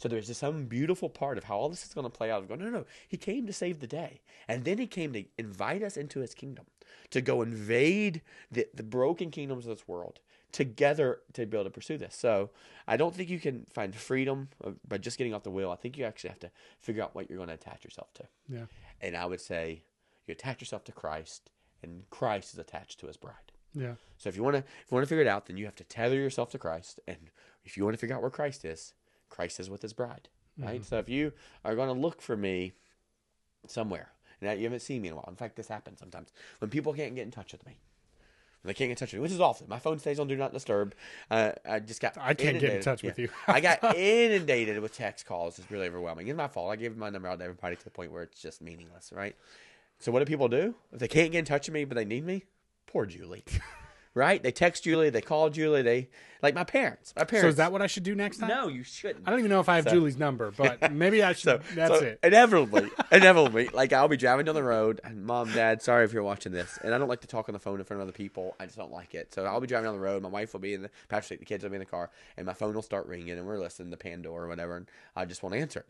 So there's just some beautiful part of how all this is going to play out. Of going, no, no, no. He came to save the day, and then he came to invite us into his kingdom, to go invade the, the broken kingdoms of this world together to be able to pursue this. So I don't think you can find freedom uh, by just getting off the wheel. I think you actually have to figure out what you're going to attach yourself to. Yeah. And I would say you attach yourself to Christ, and Christ is attached to his bride. Yeah. So if you want to, if you want to figure it out, then you have to tether yourself to Christ. And if you want to figure out where Christ is, Christ is with His bride, right? So if you are going to look for me somewhere, and you haven't seen me in a while, in fact, this happens sometimes when people can't get in touch with me. They can't get in touch with me, which is often. My phone stays on Do Not Disturb. Uh, I just got. I can't get in inundated- touch with you. I got inundated with text calls. It's really overwhelming. It's my fault. I gave my number out to everybody to the point where it's just meaningless, right? So what do people do if they can't get in touch with me but they need me? Poor Julie, right? They text Julie, they call Julie, they like my parents. My parents. So is that what I should do next time? no? You shouldn't. I don't even know if I have So- Julie's number, but maybe I should. So that's so it. Inevitably, inevitably, like I'll be driving down the road, and mom, dad, sorry if you're watching this, and I don't like to talk on the phone in front of other people. I just don't like it. So I'll be driving down the road. My wife will be in the passenger seat, the kids will be in the car, and my phone will start ringing, and we're listening to Pandora or whatever, and I just won't answer it.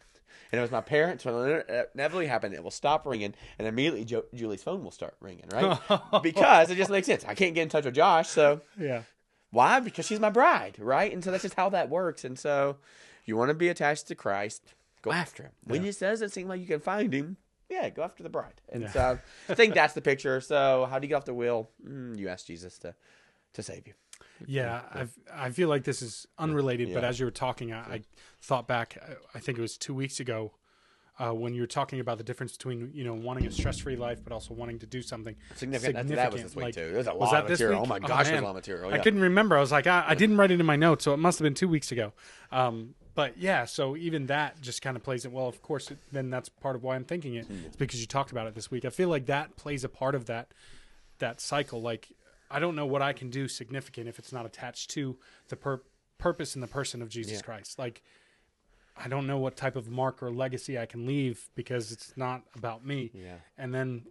And it was my parents. When it inevitably happened, it will stop ringing, and immediately jo- Julie's phone will start ringing, right? because it just makes sense. I can't get in touch with Josh, so Yeah. Why? Because she's my bride, right? And so that's just how that works. And so you want to be attached to Christ, go after him. When it doesn't seem like you can find him, yeah, go after the bride. And Yeah. so I think that's the picture. So how do you get off the wheel? Mm, you ask Jesus to to save you. Yeah, I've, I feel like this is unrelated, but as you were talking, I, I thought back. I- I think it was two weeks ago uh, when you're talking about the difference between you know wanting a stress-free life, but also wanting to do something Significant. That, that was this week Like, too. There's a was lot that of material. Oh my gosh, there's man. a lot of material. I couldn't remember. I was like, I, I didn't write it in my notes, so it must have been two weeks ago. Um, but yeah, so even that just kind of plays it. Well, of course, it, then that's part of why I'm thinking it. Hmm. It's because you talked about it this week. I feel like that plays a part of that that cycle. Like, I don't know what I can do significant if it's not attached to the pur- purpose and the person of Jesus Yeah. Christ. Like, I don't know what type of mark or legacy I can leave because it's not about me. Yeah. And then,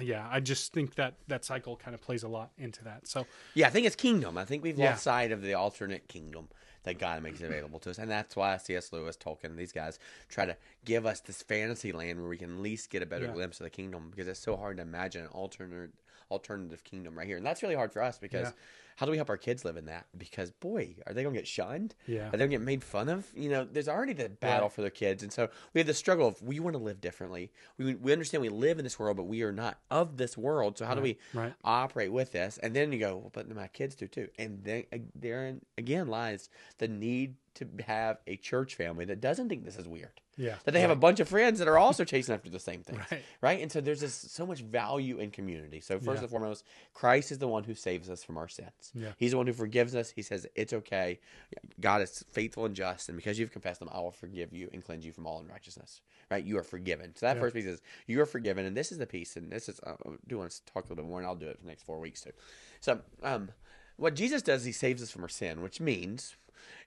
yeah, I just think that that cycle kind of plays a lot into that. So, Yeah, I think it's kingdom. I think we've Yeah. lost sight of the alternate kingdom that God makes available to us, and that's why C.S. Lewis, Tolkien, these guys try to give us this fantasy land where we can at least get a better Yeah. glimpse of the kingdom because it's so hard to imagine an alternate alternative kingdom right here, and that's really hard for us because Yeah. how do we help our kids live in that? Because boy, are they going to get shunned? Yeah. Are they going to get made fun of? You know, there's already the battle for their kids, and so we have the struggle of we want to live differently. We we understand we live in this world, but we are not of this world. So how do we right. operate with this? And then you go, well, but my kids do too. And then uh, therein again lies the need to have a church family that doesn't think this is weird. Yeah. That they have a bunch of friends that are also chasing after the same things, Right. right? And so there's just so much value in community. So first Yeah. and foremost, Christ is the one who saves us from our sins. Yeah. He's the one who forgives us. He says it's okay. God is faithful and just, and because you've confessed them, I will forgive you and cleanse you from all unrighteousness. Right? You are forgiven. So that Yeah. first piece is you are forgiven, and this is the piece, and this is uh, I do want to talk a little bit more, and I'll do it for the next four weeks too. So, um, what Jesus does, he saves us from our sin, which means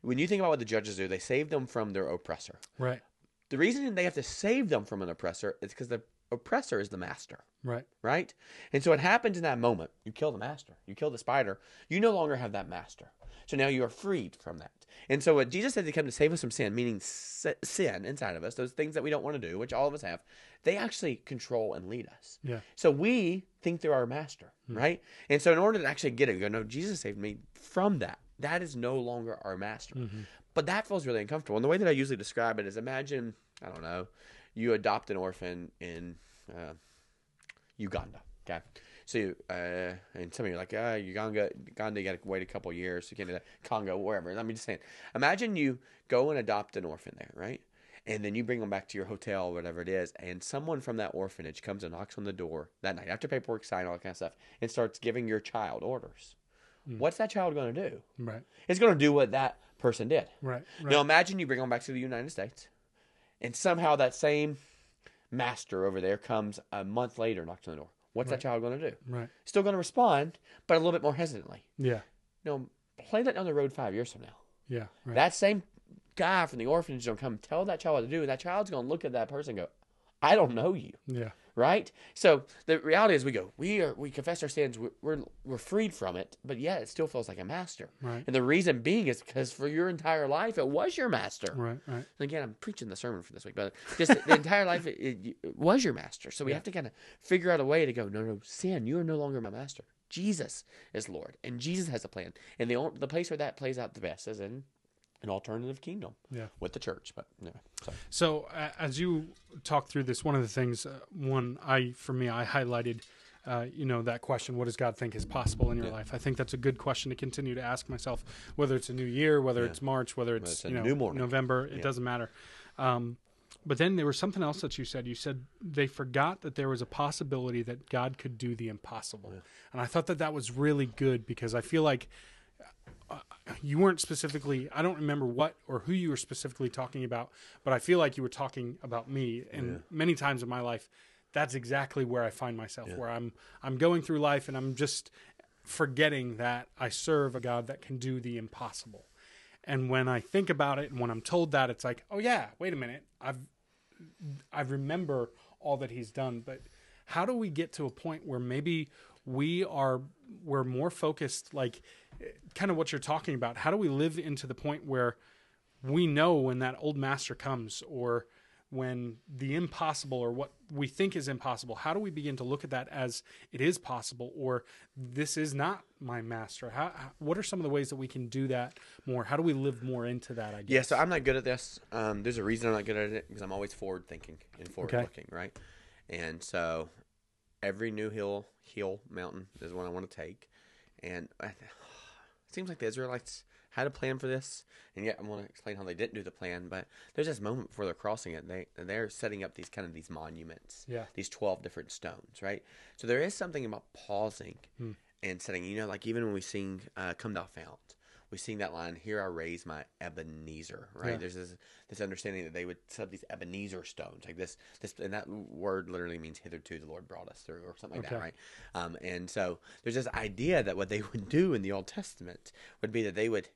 when you think about what the judges do, they save them from their oppressor. Right. The reason they have to save them from an oppressor is because the oppressor is the master Right. right? And so what happens in that moment, you kill the master, you kill the spider, you no longer have that master. So now you are freed from that. And so what Jesus said to come to save us from sin, meaning sin inside of us, those things that we don't want to do, which all of us have, they actually control and lead us. Yeah. So we think they're our master, hmm. right? And so in order to actually get it, you go, no, Jesus saved me from that. That is no longer our master. But that feels really uncomfortable. And the way that I usually describe it is imagine, I don't know, you adopt an orphan in uh, Uganda. Okay. So, uh, and some of you are like, ah, Uganda, Uganda, you got to wait a couple years. You can't do that. Congo, wherever. Let me just saying. Imagine you go and adopt an orphan there, right? And then you bring them back to your hotel, whatever it is, and someone from that orphanage comes and knocks on the door that night after paperwork signed, all that kind of stuff, and starts giving your child orders. Mm. What's that child going to do? Right. It's going to do what that person did. Right. Right. Now imagine you bring them back to the United States, and somehow that same master over there comes a month later, knocks on the door. What's that child going to do? Right. Still going to respond, but a little bit more hesitantly. Yeah. You know, play that down the road five years from now. Yeah. Right. That same guy from the orphanage going to come tell that child what to do, and that child's going to look at that person and go, "I don't know you." yeah. Right? So the reality is, we go, we are, we confess our sins, we're, we're, we're freed from it, but yet it still feels like a master. Right. And the reason being is because for your entire life, it was your master. Right. Right. And again, I'm preaching the sermon for this week, but just the entire life, it, it, it was your master. So we have to kind of figure out a way to go, no, no, sin, you are no longer my master. Jesus is Lord, and Jesus has a plan. And the the place where that plays out the best is in an alternative kingdom Yeah. with the church. But yeah, so. So uh, as you talk through this, one of the things, uh, one I for me, I highlighted, uh, you know, that question: What does God think is possible in your Yeah. life? I think that's a good question to continue to ask myself, whether it's a new year, whether Yeah. it's March, whether it's, it's you know new. November. It Yeah. doesn't matter. Um, but then there was something else that you said. You said they forgot that there was a possibility that God could do the impossible, and I thought that that was really good because I feel like you weren't specifically i don't remember what or who you were specifically talking about but i feel like you were talking about me. And many times in my life that's exactly where i find myself where i'm i'm going through life and i'm just forgetting that i serve a god that can do the impossible. And when i think about it and when i'm told that it's like oh yeah wait a minute. I've I remember all that he's done, but how do we get to a point where maybe we are we're more focused like kind of what you're talking about. How do we live into the point where we know when that old master comes or when the impossible or what we think is impossible, how do we begin to look at that as it is possible or this is not my master? How, what are some of the ways that we can do that more? How do we live more into that, I guess? Yeah, so I'm not good at this. Um, there's a reason I'm not good at it because I'm always forward thinking and forward Okay. looking, right? And so every new hill, hill, mountain is one I want to take. And I, it seems like the Israelites had a plan for this, and yet I want to explain how they didn't do the plan. But there's this moment before they're crossing it, they they're setting up these kind of these monuments, Yeah. these twelve different stones, right? So there is something about pausing Hmm. and setting. You know, like even when we sing uh, "Come Thou Fount," we sing that line, "Here I raise my Ebenezer," right? Yeah. There's this this understanding that they would set up these Ebenezer stones, like this this, and that word literally means "hitherto the Lord brought us through," or something like that, right? Um, and so there's this idea that what they would do in the Old Testament would be that they would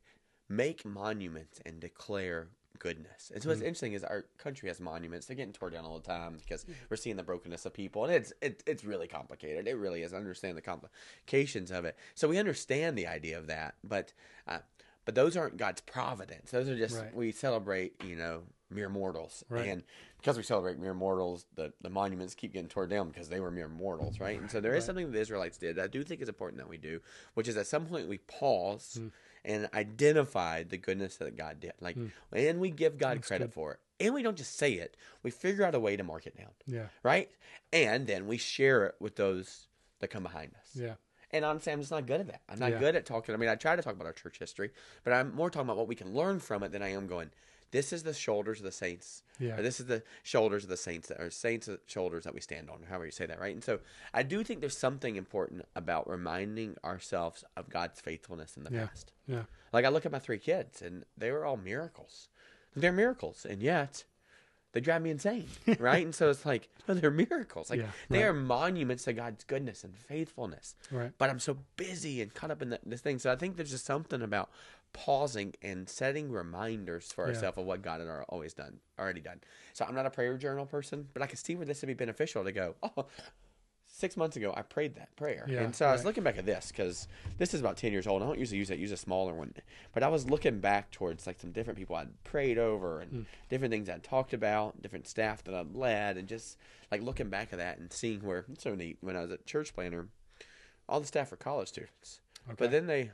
make monuments and declare goodness. And so what's interesting is our country has monuments. They're getting torn down all the time because we're seeing the brokenness of people, and it's it, it's really complicated. It really is. I understand the complications of it. So we understand the idea of that, but uh, but those aren't God's providence. Those are just Right. we celebrate, you know, mere mortals, Right. and because we celebrate mere mortals, the, the monuments keep getting torn down because they were mere mortals, right? And so there is something that the Israelites did. that I do think is important that we do, which is at some point we pause Hmm. And identify the goodness that God did, like, hmm. and we give God That's credit good. for it, and we don't just say it. We figure out a way to mark it down, Yeah. right? And then we share it with those that come behind us. Yeah. And honestly, I'm just not good at that. I'm not Yeah. good at talking. I mean, I try to talk about our church history, but I'm more talking about what we can learn from it than I am going. This is the shoulders of the saints. Yeah. Or this is the shoulders of the saints, that, are saints' shoulders that we stand on, however you say that, right? And so I do think there's something important about reminding ourselves of God's faithfulness in the Yeah. past. Yeah. Like I look at my three kids, and they were all miracles. They're miracles, and yet they drive me insane, right? and so it's like, no, they're miracles. Like Yeah, they right. are monuments to God's goodness and faithfulness. Right. But I'm so busy and caught up in the, this thing. So I think there's just something about pausing and setting reminders for Yeah. ourselves of what God had al- always done, already done. So I'm not a prayer journal person, but I can see where this would be beneficial to go. Oh, six months ago I prayed that prayer, Yeah, and so I was looking back at this because this is about ten years old. I don't usually use it; use a smaller one. But I was looking back towards like some different people I'd prayed over and Hmm. different things I'd talked about, different staff that I'd led, and just like looking back at that and seeing where it's so neat. When I was a church planner, all the staff were college students, Okay. but then they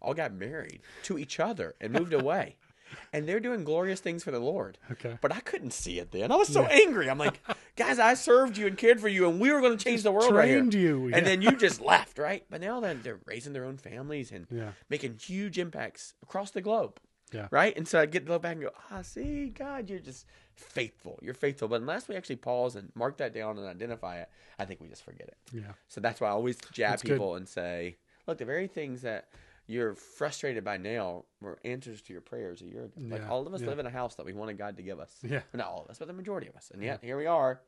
all got married to each other and moved away. And they're doing glorious things for the Lord. Okay. But I couldn't see it then. I was so angry. I'm like, guys, I served you and cared for you, and we were going to change the world right here. you, yeah. And then you just left, right? But now then they're raising their own families and Yeah. making huge impacts across the globe. Yeah. Right? And so I get to look back and go, ah, see, God, you're just faithful. You're faithful. But unless we actually pause and mark that down and identify it, I think we just forget it. Yeah. So that's why I always jab That's good. people and say, look, the very things that you're frustrated by now were answers to your prayers a year ago. Like Yeah, all of us yeah. live in a house that we wanted God to give us. Yeah. Not all of us, but the majority of us. And yet here we are,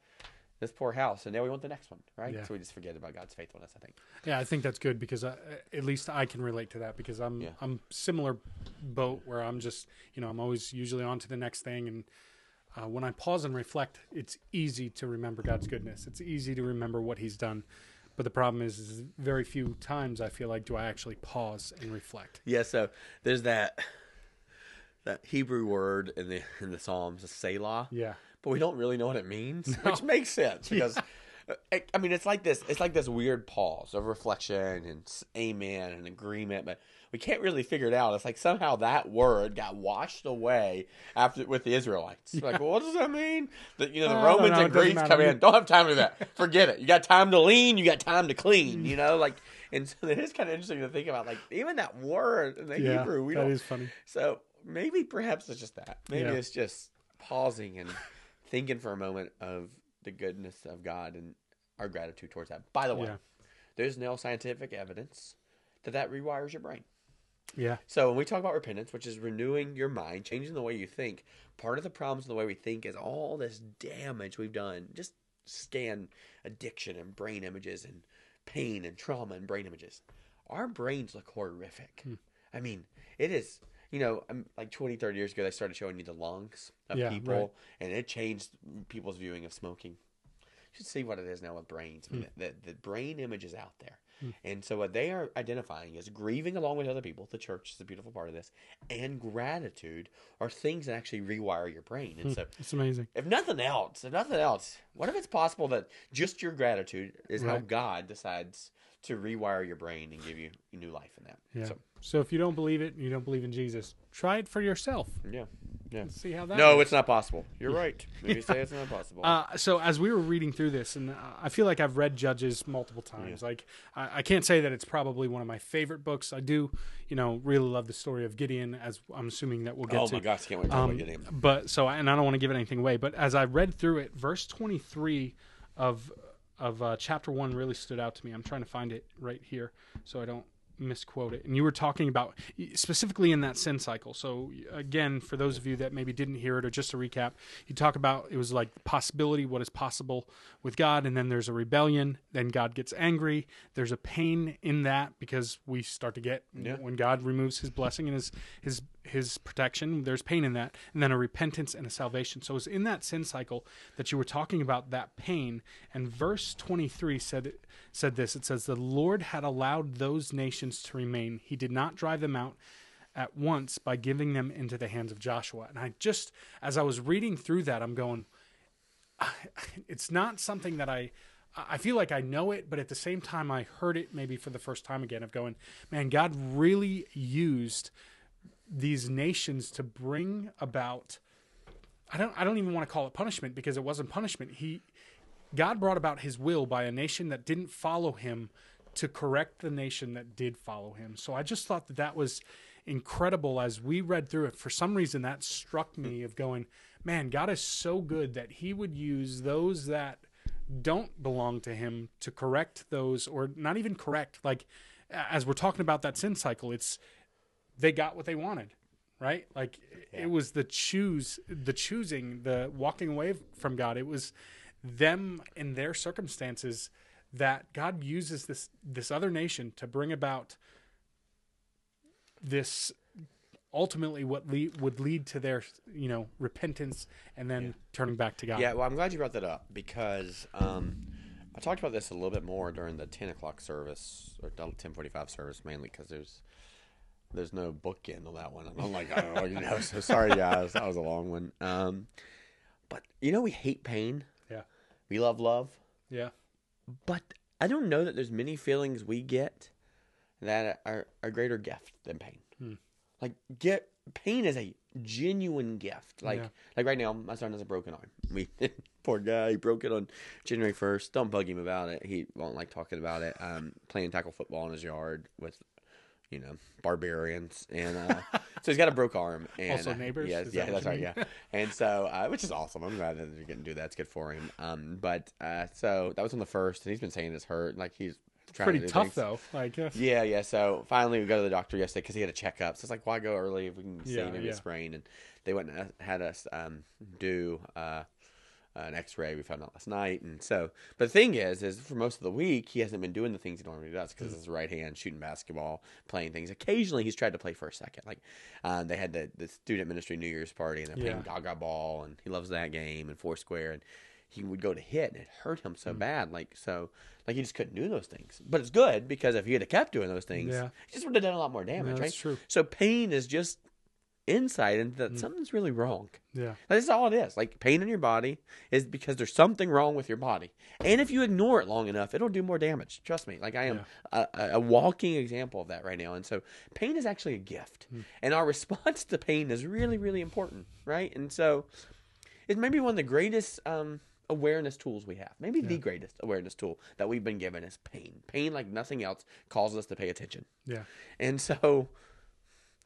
this poor house, and now we want the next one, right? Yeah. So we just forget about God's faithfulness, I think. Yeah, I think that's good because I, at least I can relate to that because I'm Yeah. I'm similar boat where I'm just you know I'm always usually on to the next thing and uh, when I pause and reflect, it's easy to remember God's goodness. It's easy to remember what He's done, but the problem is, is very few times I feel like do I actually pause and reflect. Yeah, so there's that that Hebrew word in the in the Psalms, a Selah. Yeah, but we don't really know what it means, which makes sense because uh, I, I mean it's like this it's like this weird pause of reflection and amen and agreement, but we can't really figure it out. It's like somehow that word got washed away after with the Israelites. Like, well, what does that mean? The, you know, the Romans and Greeks come in. Don't have time for that. Forget it. You got time to lean. You got time to clean. You know, like, and so it is kind of interesting to think about. Like, even that word in the yeah, Hebrew, we that don't is funny. so maybe perhaps it's just that. Maybe Yeah. it's just pausing and thinking for a moment of the goodness of God and our gratitude towards that. By the way, Yeah. there's no scientific evidence that that rewires your brain. Yeah, So when we talk about repentance, which is renewing your mind, changing the way you think, part of the problems in the way we think is all this damage we've done. Just scan addiction and brain images and pain and trauma and brain images. Our brains look horrific. Hmm. I mean, it is, you know, like 20, 30 years ago, they started showing you the lungs of Yeah, people, right. and it changed people's viewing of smoking. You should see what it is now with brains. I mean, hmm. the, the brain image is out there. Hmm. And so what they are identifying is grieving along with other people. The church is a beautiful part of this, and gratitude are things that actually rewire your brain. And hmm. so, it's amazing. if nothing else, if nothing else, what if it's possible that just your gratitude is how God decides to rewire your brain and give you new life in that? Yeah. So, So if you don't believe it, you don't believe in Jesus. Try it for yourself. yeah, yeah. See how that. No, works. it's not possible. You're right. Maybe say it's not possible. Uh, so as we were reading through this, and uh, I feel like I've read Judges multiple times. Like I, I can't say that it's probably one of my favorite books. I do, you know, really love the story of Gideon, as I'm assuming that we'll get oh to. my gosh, I can't wait to Um, Gideon. but so, and I don't want to give anything away. But as I read through it, verse 23 of of uh, chapter one really stood out to me. I'm trying to find it right here so I don't misquote it. And you were talking about specifically in that sin cycle. So again, for those of you that maybe didn't hear it, or just a recap, you talk about it was like possibility, what is possible with God, and then there's a rebellion. Then God gets angry. There's a pain in that because we start to get Yeah. when God removes His blessing and His His His protection. There's pain in that, and then a repentance and a salvation. So it's in that sin cycle that you were talking about that pain. And verse 23 said said this. It says, "The Lord had allowed those nations to remain. He did not drive them out." At once by giving them into the hands of Joshua. And I just, as I was reading through that, I'm going, it's not something that I I feel like I know it, but at the same time I heard it maybe for the first time again of going, man, God really used these nations to bring about I don't I don't even want to call it punishment because it wasn't punishment. He God brought about his will by a nation that didn't follow him to correct the nation that did follow him. So I just thought that that was incredible as we read through it. For some reason, that struck me of going, man, God is so good that he would use those that don't belong to him to correct those, or not even correct. Like, as we're talking about that sin cycle, it's they got what they wanted right? Like it was the choose, the choosing, the walking away from God. It was them in their circumstances that God uses this this other nation to bring about this ultimately what lead, would lead to their you know repentance and then turning back to God. Yeah, well, I'm glad you brought that up because um, I talked about this a little bit more during the 10 o'clock service or 10:45 service, mainly because there's there's no bookend on that one. I'm like, oh, you know, so sorry, guys, that was a long one. Um, but you know, we hate pain. We love love, Yeah. but I don't know that there's many feelings we get that are a greater gift than pain. Hmm. Like, get pain is a genuine gift. Like, Yeah. like right now, my son has a broken arm. We poor guy, he broke it on January first. Don't bug him about it. He won't like talking about it. Um, playing tackle football in his yard with, you know, barbarians, and uh, so he's got a broke arm. And, Also uh, neighbors? Is yeah, that what that's right. mean? Yeah, and so uh, which is awesome. I'm glad that you're getting to do that. It's good for him. Um, but uh, so that was on the first, and he's been saying it's hurt. Like he's trying Pretty to tough things. though. Like uh, Yeah, yeah. So finally, we go to the doctor yesterday because he had a checkup. So it's like, why go early if we can see Yeah, maybe yeah. a sprain? And they went and had us um, do uh, an X-ray. We found out last night, and so. But the thing is, is for most of the week he hasn't been doing the things he normally does Mm. because his right hand shooting basketball, playing things. Occasionally, he's tried to play for a second. Like um, they had the the student ministry New Year's party, and they're playing Yeah. Gaga ball, and he loves that game and Foursquare, and he would go to hit, and it hurt him Mm. so bad. Like so, like he just couldn't do those things. But it's good because if he had kept doing those things, Yeah. he just would have done a lot more damage, that's right? true. So pain is just insight into Mm. that something's really wrong. yeah. That's all it is. Like pain in your body is because there's something wrong with your body, and if you ignore it long enough, it'll do more damage. Trust me. Like I am a, a a walking example of that right now. And so pain is actually a gift, and our response to pain is really, really important, right? And so it's maybe one of the greatest um, awareness tools we have. Maybe the greatest awareness tool that we've been given is pain. Pain, like nothing else, causes us to pay attention. Yeah. And so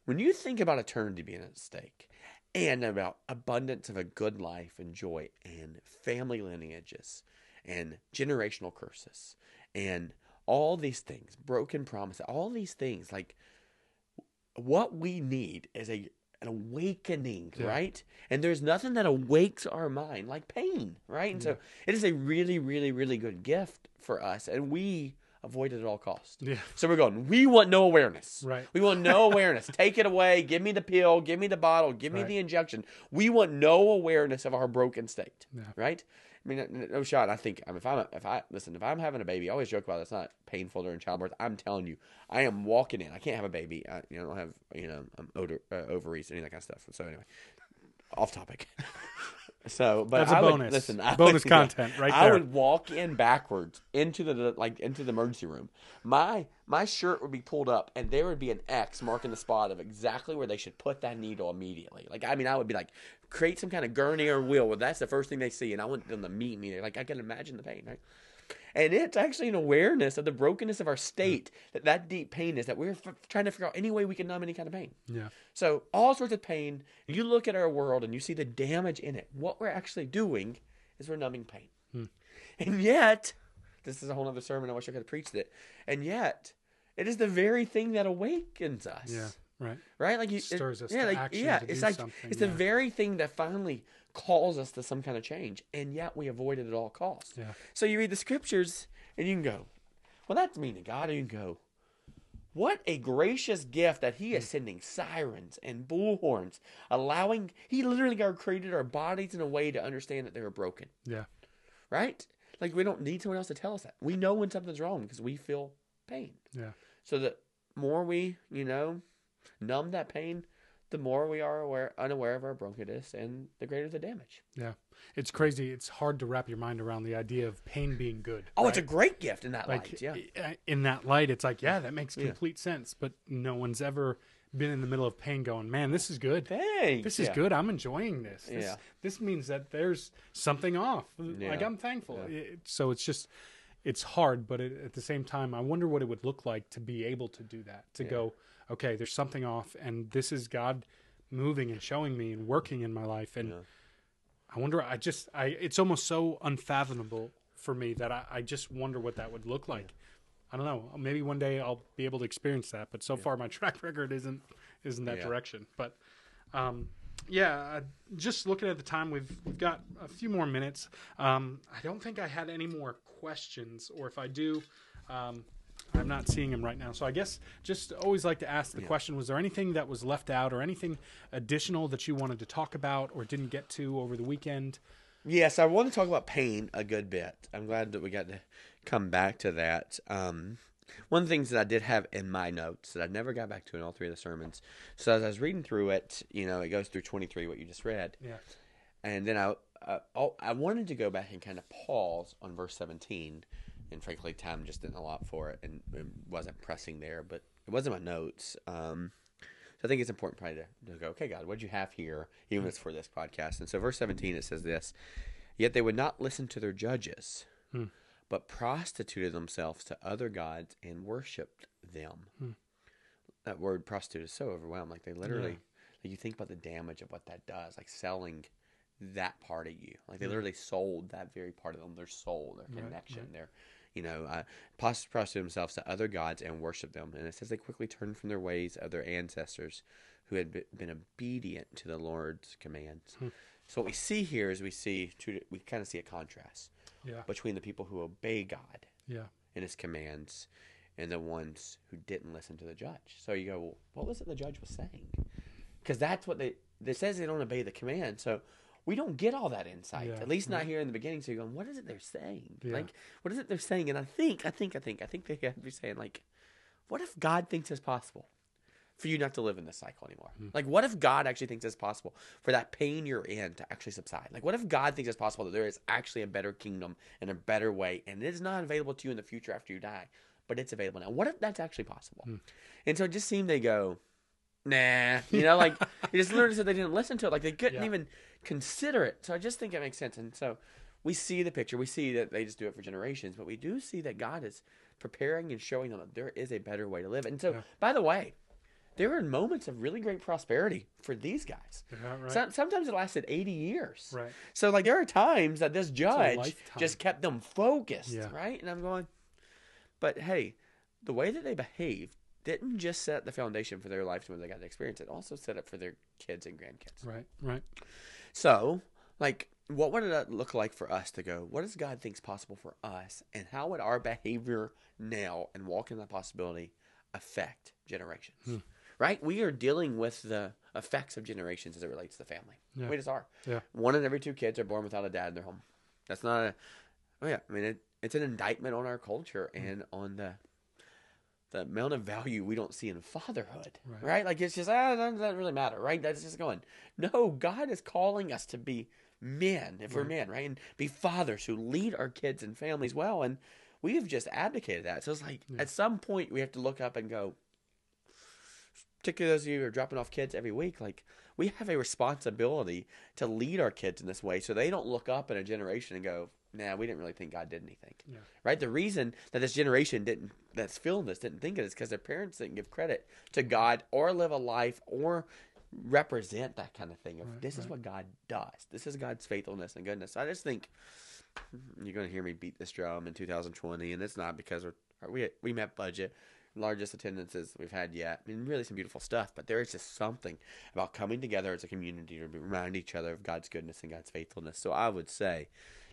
when you think about eternity being at stake and about abundance of a good life and joy and family lineages and generational curses and all these things, broken promises, all these things, like what we need is a an awakening, Yeah. right? And there's nothing that awakes our mind like pain, right? And so it is a really, really, really good gift for us, and we avoid it at all costs. Yeah. So we're going, we want no awareness. Right. We want no awareness. Take it away. Give me the pill. Give me the bottle. Give me Right. the injection. We want no awareness of our broken state. Yeah. Right? I mean, no- shot. I think I mean, if I'm if I listen, if I'm having a baby, I always joke about it, it's not painful during childbirth. I'm telling you, I am walking in. I can't have a baby. I, you know, I don't have you know um, odor, uh, ovaries, any of that kind of stuff. So anyway, off topic. so, but That's a I would- bonus. listen, I Bonus would- content right I there. would walk in backwards into the like into the emergency room. My my shirt would be pulled up, and there would be an X marking the spot of exactly where they should put that needle immediately. Like I mean, I would be like, create some kind of gurney or wheel Well, that's the first thing they see, and I want them to meet me. Like I can imagine the pain, right? And it's actually an awareness of the brokenness of our state that that deep pain is that we're f- trying to figure out any way we can numb any kind of pain. Yeah. So all sorts of pain. You look at our world and you see the damage in it. What we're actually doing is we're numbing pain. Hmm. And yet, this is a whole other sermon. I wish I could have preached it. And yet, it is the very thing that awakens us. Yeah. Right. Right? Like you, it- Stirs us yeah, to like, action Yeah, to it's do like something, it's the very thing that finally calls us to some kind of change, and yet we avoid it at all costs. Yeah. So you read the scriptures, and you can go, "Well, that's mean to God." And you can go, "What a gracious gift that He is mm. sending sirens and bullhorns, allowing He literally created our bodies in a way to understand that they were broken." Yeah. Right? Like we don't need someone else to tell us that. We know when something's wrong because we feel pain. Yeah. So the more we, you know, numb that pain, the more we are aware, unaware of our bronchitis and the greater the damage. Yeah. It's crazy. It's hard to wrap your mind around the idea of pain being good. Oh, it's a great gift in that like light. Yeah. Eh, eh, in that light it's like yeah that makes Yeah. complete sense but no one's ever been in the middle of pain going man this is good Thanks. this is Yeah. good i'm enjoying this this, Yeah. this means that there's something off like i'm thankful Yeah. It- so it's just it's hard but it, at the same time i wonder what it would look like to be able to do that to go okay there's something off and this is god moving and showing me and working in my life and Yeah. i wonder i just i it's almost so unfathomable for me that i, I just wonder what that would look like I don't know. Maybe one day I'll be able to experience that, but so far my track record isn't isn't that Yeah. direction. But Um, yeah, uh, just looking at the time, we've we've got a few more minutes. Um, I don't think I had any more questions, or if I do, um, I'm not seeing him right now. So I guess just always like to ask the question: Was there anything that was left out, or anything additional that you wanted to talk about, or didn't get to over the weekend? Yes, I want to talk about pain a good bit. I'm glad that we got to come back to that. Um, one of the things that I did have in my notes that I never got back to in all three of the sermons. So as I was reading through it, you know, it goes through 23, what you just read, Yeah, and then I uh, I wanted to go back and kind of pause on verse 17, and frankly, time just didn't allot for it, and it wasn't pressing there, but it wasn't my notes. Um, so I think it's important probably to, to go, okay, God, what do you have here, even if it's for this podcast? And so verse 17, it says this, Yet they would not listen to their judges, Hmm. but prostituted themselves to other gods and worshipped them. Hmm. That word prostitute is so overwhelming. Like they literally, like you think about the damage of what that does, like selling that part of you. Like they literally sold that very part of them, their soul, their Right, connection, their, you know, uh, pros- prostitute themselves to other gods and worship them. And it says they quickly turned from their ways of their ancestors who had been obedient to the Lord's commands. Hmm. So what we see here is we see two, we kind of see a contrast yeah, between the people who obey God yeah, and His commands and the ones who didn't listen to the judge. So you go, well, what was it the judge was saying? Because that's what they. It says they don't obey the command, so we don't get all that insight. Yeah, At least not here in the beginning. So you're going, what is it they're saying? Yeah. Like, what is it they're saying? And I think, I think, I think, I think they have to be saying like, what if God thinks it's possible? For you not to live in this cycle anymore. Hmm. Like, what if God actually thinks it's possible for that pain you're in to actually subside? Like, what if God thinks it's possible that there is actually a better kingdom and a better way, and it is not available to you in the future after you die, but it's available now? What if that's actually possible? Hmm. And so it just seemed they go, nah, you know, like it just literally said they didn't listen to it, like they couldn't Yeah. even consider it. So I just think it makes sense. And so we see the picture, we see that they just do it for generations, but we do see that God is preparing and showing them that there is a better way to live. And so, Yeah. by the way, there were moments of really great prosperity for these guys. yeah right, Some, sometimes it lasted 80 years. right. So, like, there are times that this judge just kept them focused, Yeah. right? And I'm going, but hey, the way that they behaved didn't just set the foundation for their life when they got to experience it, also set it for their kids and grandkids. Right, right. So, like, what would it look like for us to go, what does God think's possible for us? And how would our behavior now and walking in that possibility affect generations? Hmm. Right? We are dealing with the effects of generations as it relates to the family. Yeah. We just are. Yeah. One in every two kids are born without a dad in their home. That's not a, oh yeah, I mean, it, it's an indictment on our culture Hmm. and on the, the amount of value we don't see in fatherhood, Right. right? Like it's just ah, that doesn't really matter, right? That's just going. No, God is calling us to be men, if we're men, right, and be fathers who lead our kids and families well. And we have just abdicated that. So it's like Yeah. at some point we have to look up and go. Particularly those of you who are dropping off kids every week, like we have a responsibility to lead our kids in this way, so they don't look up in a generation and go, "Nah, we didn't really think God did anything." Yeah. Right? The reason that this generation didn't, that's feeling this, didn't think of it is because their parents didn't give credit to God or live a life or represent that kind of thing. Of Right, this is what God does. This is God's faithfulness and goodness. I just think mm, you're going to hear me beat this drum in 2020, and it's not because we're, we we met budget, largest attendances we've had yet. I mean, really some beautiful stuff, but there is just something about coming together as a community to remind each other of God's goodness and God's faithfulness. So I would say,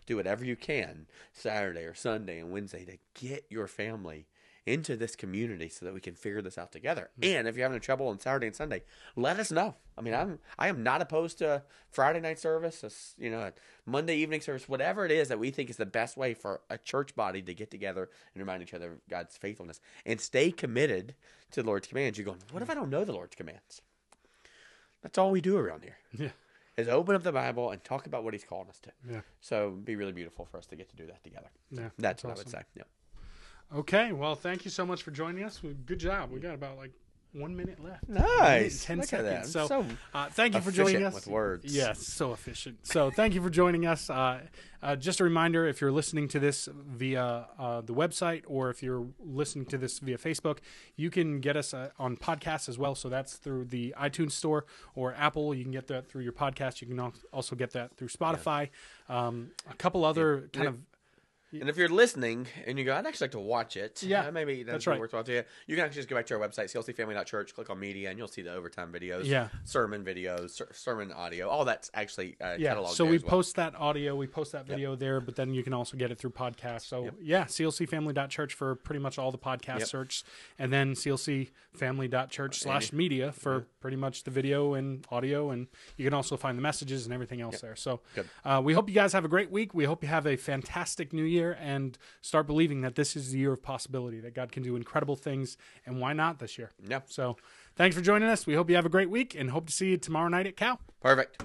do whatever you can Saturday or Sunday and Wednesday to get your family into this community so that we can figure this out together. Hmm. And if you're having trouble on Saturday and Sunday, let us know. I mean, I'm I am not opposed to Friday night service, a, you know, a Monday evening service, whatever it is that we think is the best way for a church body to get together and remind each other of God's faithfulness and stay committed to the Lord's commands. You're going, what if I don't know the Lord's commands? That's all we do around here Yeah, is open up the Bible and talk about what He's calling us to. yeah, So it'd be really beautiful for us to get to do that together. yeah. That's, what I would say. Yeah. Okay, well, thank you so much for joining us. Good job. We got about like one minute left. Nice. Ten Look at seconds. that. So, so uh, thank you for joining us. with words. Yes, so efficient. So thank you for joining us. Uh, uh, just a reminder: if you're listening to this via uh, the website or if you're listening to this via Facebook, you can get us uh, on podcasts as well. So that's through the iTunes Store or Apple. You can get that through your podcast. You can also get that through Spotify. Um, a couple other kind Yeah. of And if you're listening and you go, I'd actually like to watch it. Yeah, maybe that's that's right. worthwhile to you. You can actually just go back to our website, clcfamily.church, click on media, and you'll see the overtime videos, Yeah. sermon videos, ser- sermon audio. All that's actually uh, Yeah, cataloged. so we well. post that audio, we post that video there, but then you can also get it through podcast. So yeah, clcfamily.church for pretty much all the podcast Yep. search, and then clcfamily.church slash media for pretty much the video and audio, and you can also find the messages and everything else there. So uh, we hope you guys have a great week. We hope you have a fantastic new year and start believing that this is the year of possibility, that God can do incredible things, and why not this year? Yeah. So thanks for joining us. We hope you have a great week and hope to see you tomorrow night at Cal. Perfect.